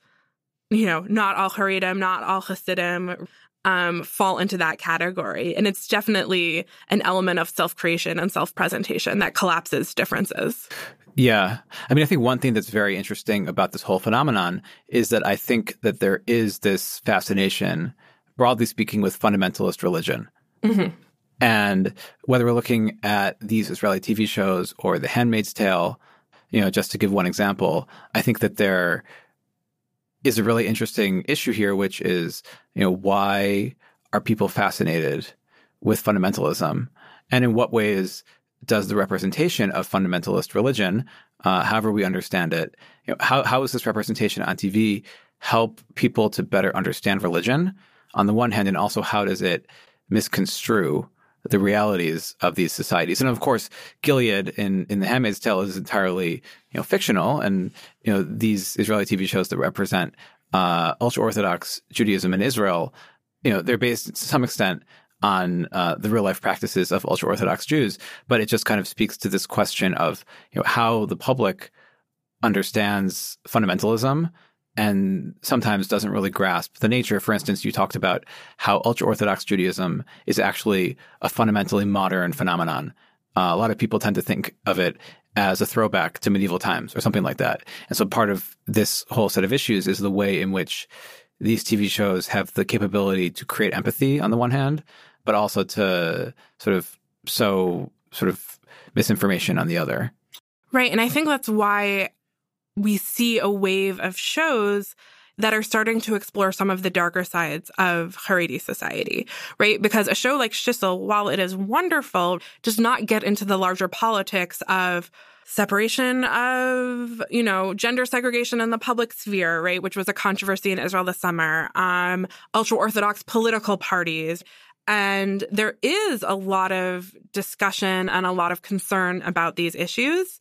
you know, not all Haredim, not all Hasidim um, fall into that category. And it's definitely an element of self creation and self presentation that collapses differences. Yeah. I mean, I think one thing that's very interesting about this whole phenomenon is that I think that there is this fascination, broadly speaking, with fundamentalist religion. Mm-hmm. And whether we're looking at these Israeli TV shows or The Handmaid's Tale, you know, just to give one example, I think that there is a really interesting issue here, which is, you know, why are people fascinated with fundamentalism? And in what ways does the representation of fundamentalist religion, uh, however we understand it, you know, how, how does this representation on TV help people to better understand religion on the one hand, and also how does it misconstrue the realities of these societies. And of course, Gilead in, in The Handmaid's Tale is entirely, you know, fictional. And, you know, these Israeli TV shows that represent uh, ultra Orthodox Judaism in Israel, you know, they're based to some extent on uh, the real life practices of ultra Orthodox Jews. But it just kind of speaks to this question of, you know, how the public understands fundamentalism and sometimes doesn't really grasp the nature. For instance, you talked about how ultra Orthodox Judaism is actually a fundamentally modern phenomenon. Uh, a lot of people tend to think of it as a throwback to medieval times or something like that. And so part of this whole set of issues is the way in which these TV shows have the capability to create empathy on the one hand, but also to sort of sow sort of misinformation on the other. Right. And I think that's why we see a wave of shows that are starting to explore some of the darker sides of Haredi society, right? Because a show like Shtisel, while it is wonderful, does not get into the larger politics of separation of, you know, gender segregation in the public sphere, right? Which was a controversy in Israel this summer. Um, ultra Orthodox political parties. And there is a lot of discussion and a lot of concern about these issues.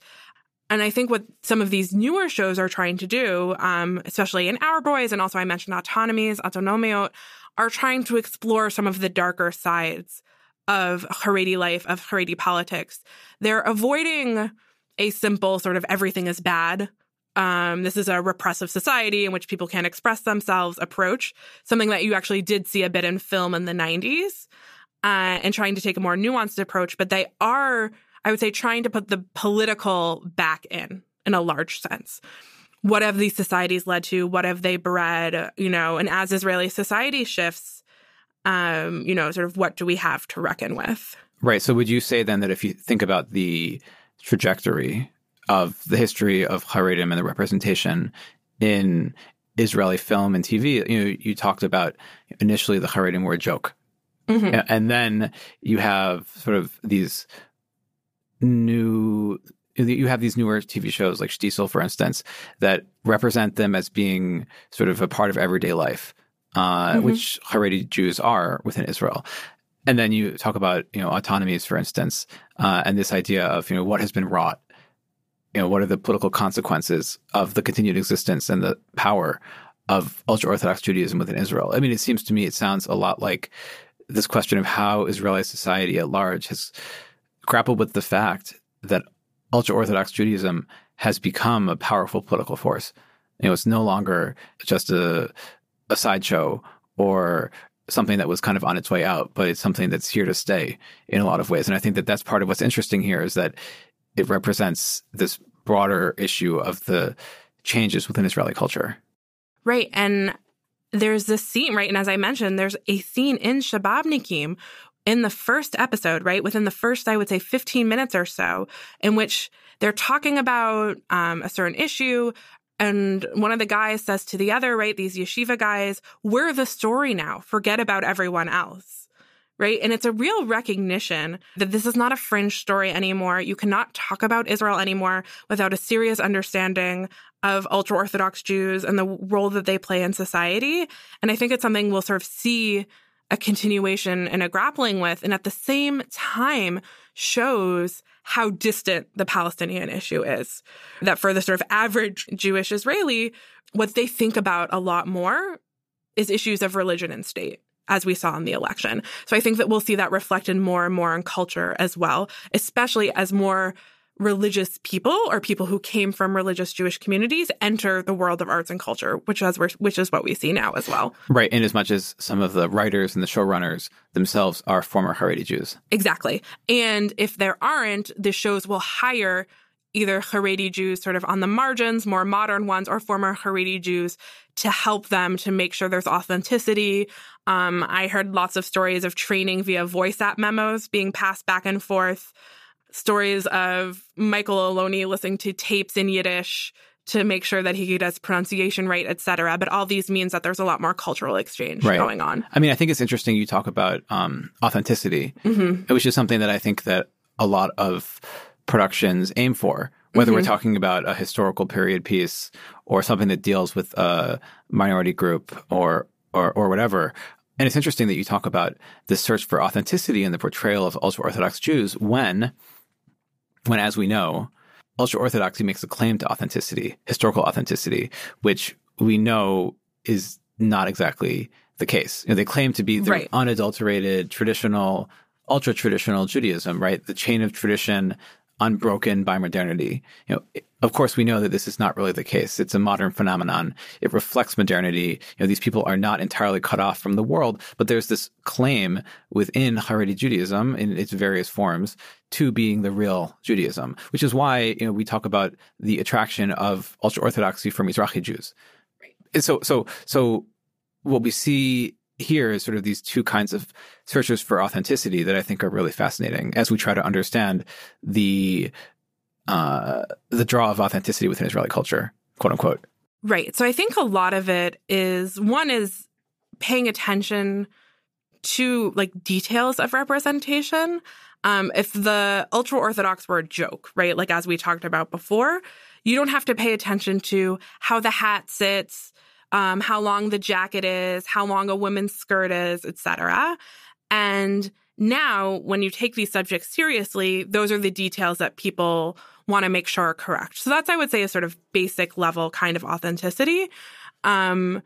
And I think what some of these newer shows are trying to do, um, especially in Our Boys, and also I mentioned Autonomies, Autonomio, are trying to explore some of the darker sides of Haredi life, of Haredi politics. They're avoiding a simple sort of everything is bad. Um, this is a repressive society in which people can't express themselves approach, something that you actually did see a bit in film in the 90s, uh, and trying to take a more nuanced approach. But they are I would say trying to put the political back in, in a large sense. What have these societies led to? What have they bred? You know, and as Israeli society shifts, um, you know, sort of what do we have to reckon with? Right. So would you say then that if you think about the trajectory of the history of Haredim and the representation in Israeli film and TV, you know, you talked about initially the Haredim were a joke. Mm-hmm. And then you have sort of these new you have these newer TV shows like Shtisel, for instance, that represent them as being sort of a part of everyday life, uh, mm-hmm. which Haredi Jews are within Israel. And then you talk about you know autonomies, for instance, uh, and this idea of you know what has been wrought, you know what are the political consequences of the continued existence and the power of ultra Orthodox Judaism within Israel. I mean, it seems to me it sounds a lot like this question of how Israeli society at large has grapple with the fact that ultra Orthodox Judaism has become a powerful political force. You know, it's no longer just a, a sideshow or something that was kind of on its way out, but it's something that's here to stay in a lot of ways. And I think that that's part of what's interesting here is that it represents this broader issue of the changes within Israeli culture. Right. And there's this scene, right? And as I mentioned, there's a scene in Shababnikim in the first episode, right? Within the first, I would say 15 minutes or so, in which they're talking about um, a certain issue. And one of the guys says to the other, right, these yeshiva guys, we're the story now. Forget about everyone else. Right. And it's a real recognition that this is not a fringe story anymore. You cannot talk about Israel anymore without a serious understanding of ultra Orthodox Jews and the role that they play in society. And I think it's something we'll sort of see a continuation and a grappling with, and at the same time shows how distant the Palestinian issue is. That for the sort of average Jewish Israeli, what they think about a lot more is issues of religion and state as we saw in the election. So I think that we'll see that reflected more and more in culture as well, especially as more religious people or people who came from religious Jewish communities enter the world of arts and culture, which is which is what we see now as well. Right, in as much as some of the writers and the showrunners themselves are former Haredi Jews. Exactly. And if there aren't, the shows will hire either Haredi Jews sort of on the margins, more modern ones, or former Haredi Jews to help them to make sure there's authenticity. Um, I heard lots of stories of training via voice app memos being passed back and forth stories of Michael Aloni listening to tapes in Yiddish to make sure that he gets pronunciation right, et cetera. But all these means that there's a lot more cultural exchange right. going on. I mean, I think it's interesting you talk about um, authenticity, mm-hmm. which is something that I think that a lot of productions aim for. Whether mm-hmm. we're talking about a historical period piece or something that deals with a minority group or or, or whatever, and it's interesting that you talk about the search for authenticity in the portrayal of ultra Orthodox Jews when when, as we know, ultra orthodoxy makes a claim to authenticity, historical authenticity, which we know is not exactly the case. You know, they claim to be the right. unadulterated, traditional, ultra traditional Judaism, right? The chain of tradition unbroken by modernity. You know, of course, we know that this is not really the case. It's a modern phenomenon. It reflects modernity. You know, these people are not entirely cut off from the world, but there's this claim within Haredi Judaism in its various forms to being the real Judaism, which is why you know we talk about the attraction of ultra orthodoxy from Mizrahi Jews. Right. So, so, so, what we see here is sort of these two kinds of searches for authenticity that I think are really fascinating as we try to understand the uh, the draw of authenticity within Israeli culture, quote unquote. Right. So I think a lot of it is one is paying attention to like details of representation. Um, if the ultra orthodox were a joke, right? Like as we talked about before, you don't have to pay attention to how the hat sits, um, how long the jacket is, how long a woman's skirt is, etc. And now, when you take these subjects seriously, those are the details that people want to make sure are correct. So that's, I would say, a sort of basic level kind of authenticity. Um,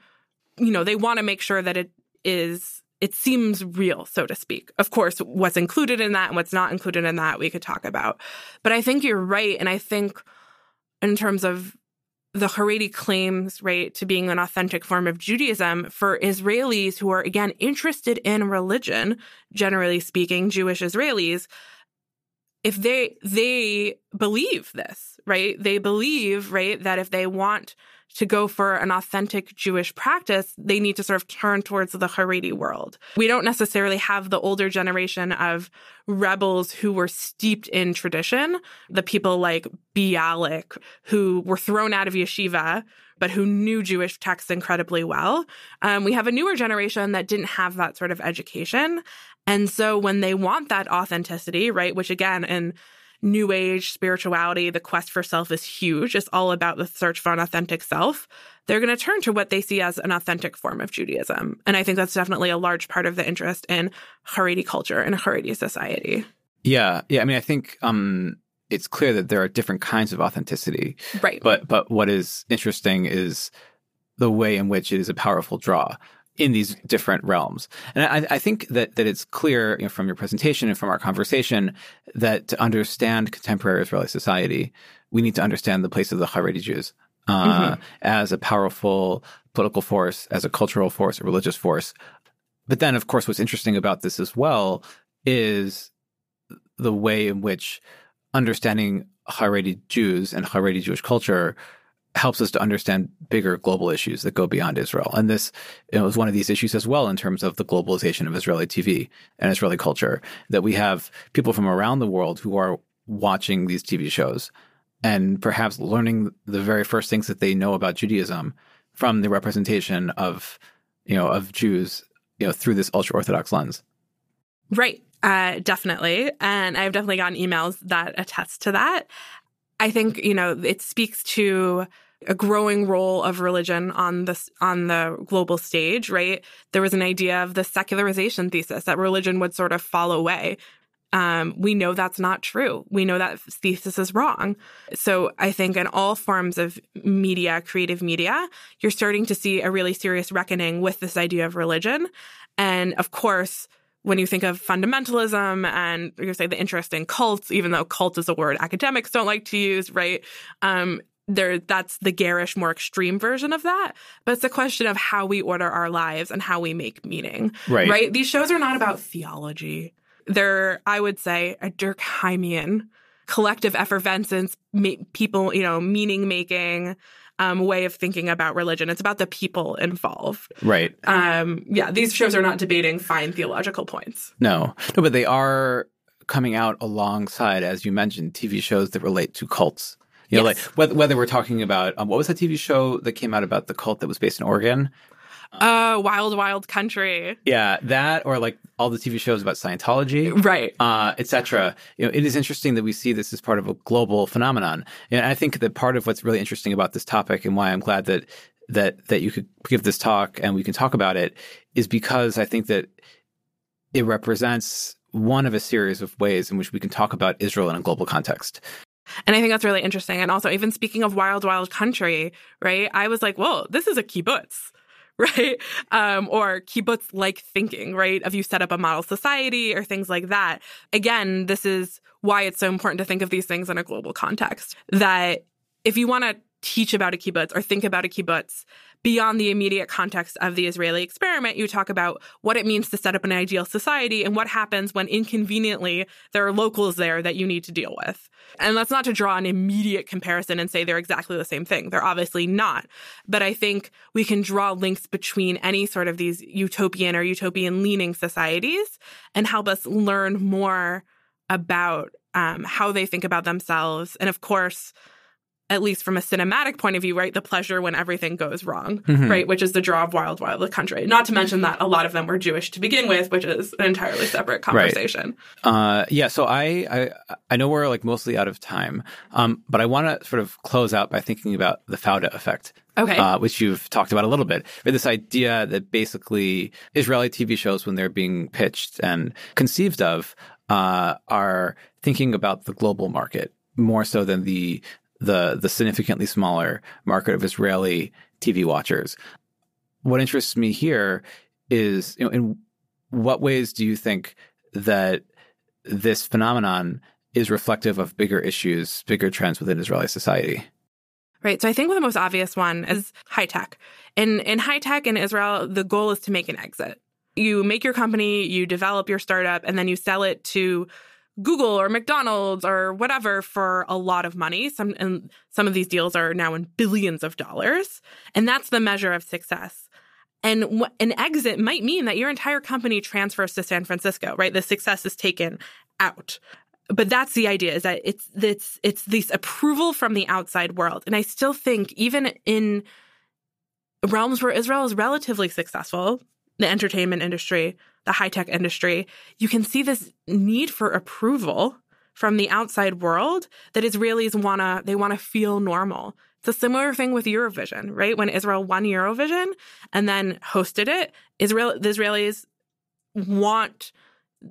you know, they want to make sure that it is it seems real, so to speak. Of course, what's included in that and what's not included in that we could talk about. But I think you're right. And I think in terms of the Haredi claims, right, to being an authentic form of Judaism for Israelis who are, again, interested in religion, generally speaking, Jewish Israelis, if they they believe this, right? They believe, right, that if they want to go for an authentic Jewish practice, they need to sort of turn towards the Haredi world. We don't necessarily have the older generation of rebels who were steeped in tradition, the people like Bialik, who were thrown out of yeshiva, but who knew Jewish texts incredibly well. Um, we have a newer generation that didn't have that sort of education. And so when they want that authenticity, right, which again, in new age spirituality, the quest for self is huge. It's all about the search for an authentic self. They're going to turn to what they see as an authentic form of Judaism. And I think that's definitely a large part of the interest in Haredi culture and Haredi society. Yeah. Yeah. I mean, I think, um, it's clear that there are different kinds of authenticity. Right. But, but what is interesting is the way in which it is a powerful draw in these different realms. And I, I, think that that it's clear you know, from your presentation and from our conversation that to understand contemporary Israeli society, we need to understand the place of the Haredi Jews uh, mm-hmm. as a powerful political force, as a cultural force, a religious force. But then, of course, what's interesting about this as well is the way in which understanding Haredi Jews and Haredi Jewish culture helps us to understand bigger global issues that go beyond Israel. And this know, is one of these issues as well in terms of the globalization of Israeli TV and Israeli culture, that we have people from around the world who are watching these TV shows and perhaps learning the very first things that they know about Judaism from the representation of, you know, of Jews, you know, through this ultra Orthodox lens. Right. Uh, definitely. And I've definitely gotten emails that attest to that. I think, you know, it speaks to a growing role of religion on this on the global stage, right? There was an idea of the secularization thesis that religion would sort of fall away. Um, we know that's not true. We know that thesis is wrong. So I think in all forms of media, creative media, you're starting to see a really serious reckoning with this idea of religion. And of course, when you think of fundamentalism and you say the interest in cults, even though cult is a word academics don't like to use, right? Um, there, that's the garish, more extreme version of that. But it's a question of how we order our lives and how we make meaning. Right. Right. These shows are not about theology. They're, I would say, a Durkheimian collective effervescence, ma- people, you know, meaning making, um, way of thinking about religion. It's about the people involved. Right. Um, yeah, these shows are not debating fine theological points. No, no, but they are coming out alongside, as you mentioned, TV shows that relate to cults. You know, yes. like whether, whether, we're talking about um, what was that TV show that came out about the cult that was based in Oregon? Uh, Wild Wild Country. Yeah, that or like all the TV shows about Scientology, right? Uh, etc. You know, it is interesting that we see this as part of a global phenomenon, and I think that part of what's really interesting about this topic and why I'm glad that that that you could give this talk and we can talk about it is because I think that it represents one of a series of ways in which we can talk about Israel in a global context. And I think that's really interesting. And also, even speaking of wild, wild country, right? I was like, whoa, this is a kibbutz right? Um, or kibbutz like thinking, right? Of you set up a model society or things like that. Again, this is why it's so important to think of these things in a global context. That if you want to teach about a kibbutz or think about a kibbutz beyond the immediate context of the Israeli experiment, you talk about what it means to set up an ideal society and what happens when inconveniently there are locals there that you need to deal with. And that's not to draw an immediate comparison and say they're exactly the same thing. They're obviously not. But I think we can draw links between any sort of these utopian or utopian leaning societies and help us learn more about um, how they think about themselves. And of course, at least from a cinematic point of view, right, the pleasure when everything goes wrong, mm-hmm. right, which is the draw of Wild Wild the Country. Not to mention that a lot of them were Jewish to begin with, which is an entirely separate conversation. Right. Uh, yeah, so I, I I know we're like mostly out of time, um, but I want to sort of close out by thinking about the Fauda effect. Okay. Uh, which you've talked about a little bit. Right? This idea that basically Israeli TV shows, when they're being pitched and conceived of, uh, are thinking about the global market more so than the the the significantly smaller market of Israeli TV watchers. What interests me here is, you know, in what ways do you think that this phenomenon is reflective of bigger issues, bigger trends within Israeli society? Right. So I think the most obvious one is high tech. In in high tech in Israel, the goal is to make an exit. You make your company, you develop your startup, and then you sell it to Google or McDonald's or whatever for a lot of money. Some and some of these deals are now in billions of dollars, and that's the measure of success. And an exit might mean that your entire company transfers to San Francisco, right? The success is taken out. But that's the idea is that it's it's it's this approval from the outside world. And I still think even in realms where Israel is relatively successful, the entertainment industry, the high tech industry, you can see this need for approval from the outside world that Israelis wanna they wanna feel normal. It's a similar thing with Eurovision, right? When Israel won Eurovision and then hosted it, Israel the Israelis want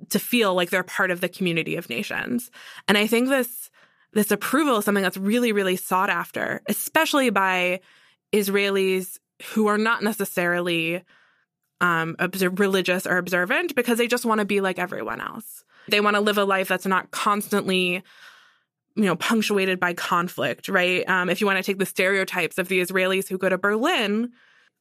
to feel like they're part of the community of nations. And I think this this approval is something that's really, really sought after, especially by Israelis who are not necessarily um, religious or observant because they just want to be like everyone else. They want to live a life that's not constantly, you know, punctuated by conflict, right? Um, if you want to take the stereotypes of the Israelis who go to Berlin,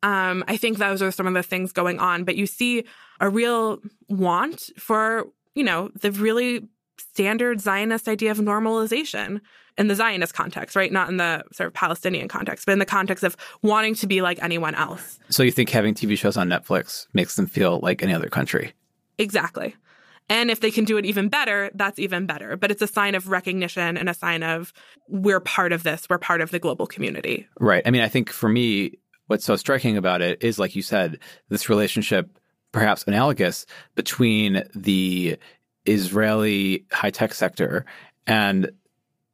um, I think those are some of the things going on. But you see a real want for, you know, the really standard Zionist idea of normalization in the Zionist context, right? Not in the sort of Palestinian context, but in the context of wanting to be like anyone else. So you think having TV shows on Netflix makes them feel like any other country? Exactly. And if they can do it even better, that's even better. But it's a sign of recognition and a sign of we're part of this, we're part of the global community. Right. I mean, I think for me, what's so striking about it is, like you said, this relationship, perhaps analogous, between the Israeli high tech sector and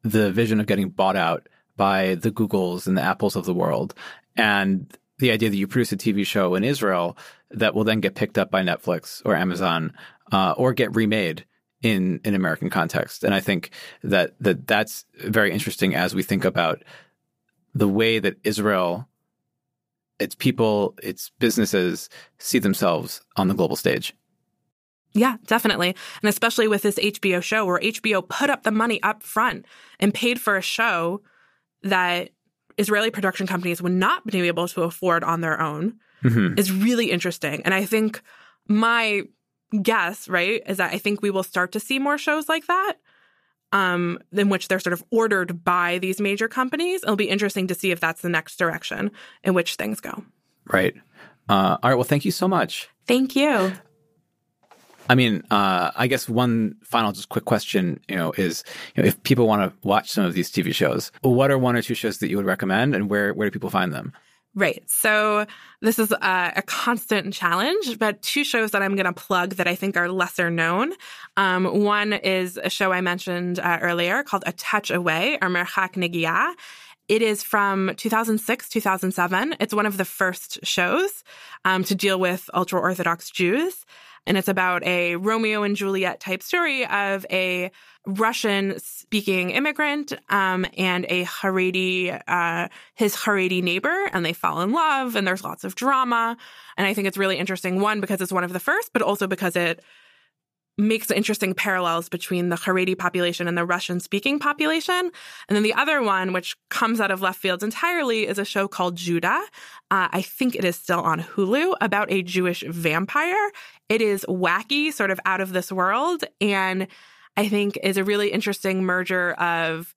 the vision of getting bought out by the Googles and the Apples of the world. And the idea that you produce a TV show in Israel that will then get picked up by Netflix or Amazon uh, or get remade in an American context. And I think that, that that's very interesting as we think about the way that Israel, its people, its businesses see themselves on the global stage. Yeah, definitely. And especially with this HBO show where HBO put up the money up front and paid for a show that Israeli production companies would not be able to afford on their own mm-hmm. is really interesting. And I think my guess, right, is that I think we will start to see more shows like that. Um, in which they're sort of ordered by these major companies. It'll be interesting to see if that's the next direction in which things go. Right. Uh, all right. Well, thank you so much. Thank you. I mean, uh, I guess one final just quick question, you know, is you know, if people want to watch some of these TV shows, what are one or two shows that you would recommend, and where where do people find them? Right. So this is a, a, constant challenge, but two shows that I'm going to plug that I think are lesser known. Um, one is a show I mentioned uh, earlier called A Touch Away or Merchak Negia. It is from 2006, 2007. It's one of the first shows um, to deal with ultra Orthodox Jews. And it's about a Romeo and Juliet type story of a Russian speaking immigrant um, and a Haredi, uh, his Haredi neighbor, and they fall in love, and there's lots of drama. And I think it's really interesting, one, because it's one of the first, but also because it makes interesting parallels between the Haredi population and the Russian speaking population. And then the other one, which comes out of left field entirely, is a show called Juda. Uh, I think it is still on Hulu about a Jewish vampire. It is wacky, sort of out of this world. And I think is a really interesting merger of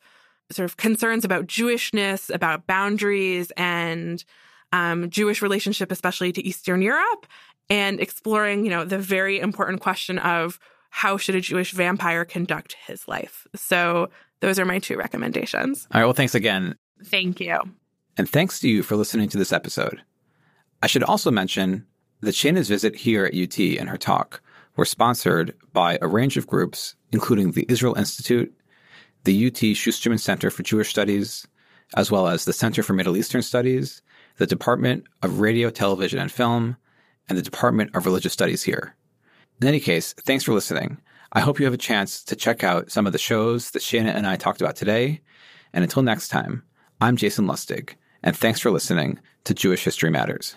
sort of concerns about Jewishness, about boundaries, and um, Jewish relationship, especially to Eastern Europe, and exploring, you know, the very important question of how should a Jewish vampire conduct his life. So those are my two recommendations. All right. Well, thanks again. Thank you. And thanks to you for listening to this episode. I should also mention that Shayna's visit here at UT and her talk were sponsored by a range of groups, including the Israel Institute, the UT Schusterman Center for Jewish Studies, as well as the Center for Middle Eastern Studies, the Department of Radio, Television, and Film, and the Department of Religious Studies here. In any case, thanks for listening. I hope you have a chance to check out some of the shows that Shayna and I talked about today. And until next time, I'm Jason Lustig, and thanks for listening to Jewish History Matters.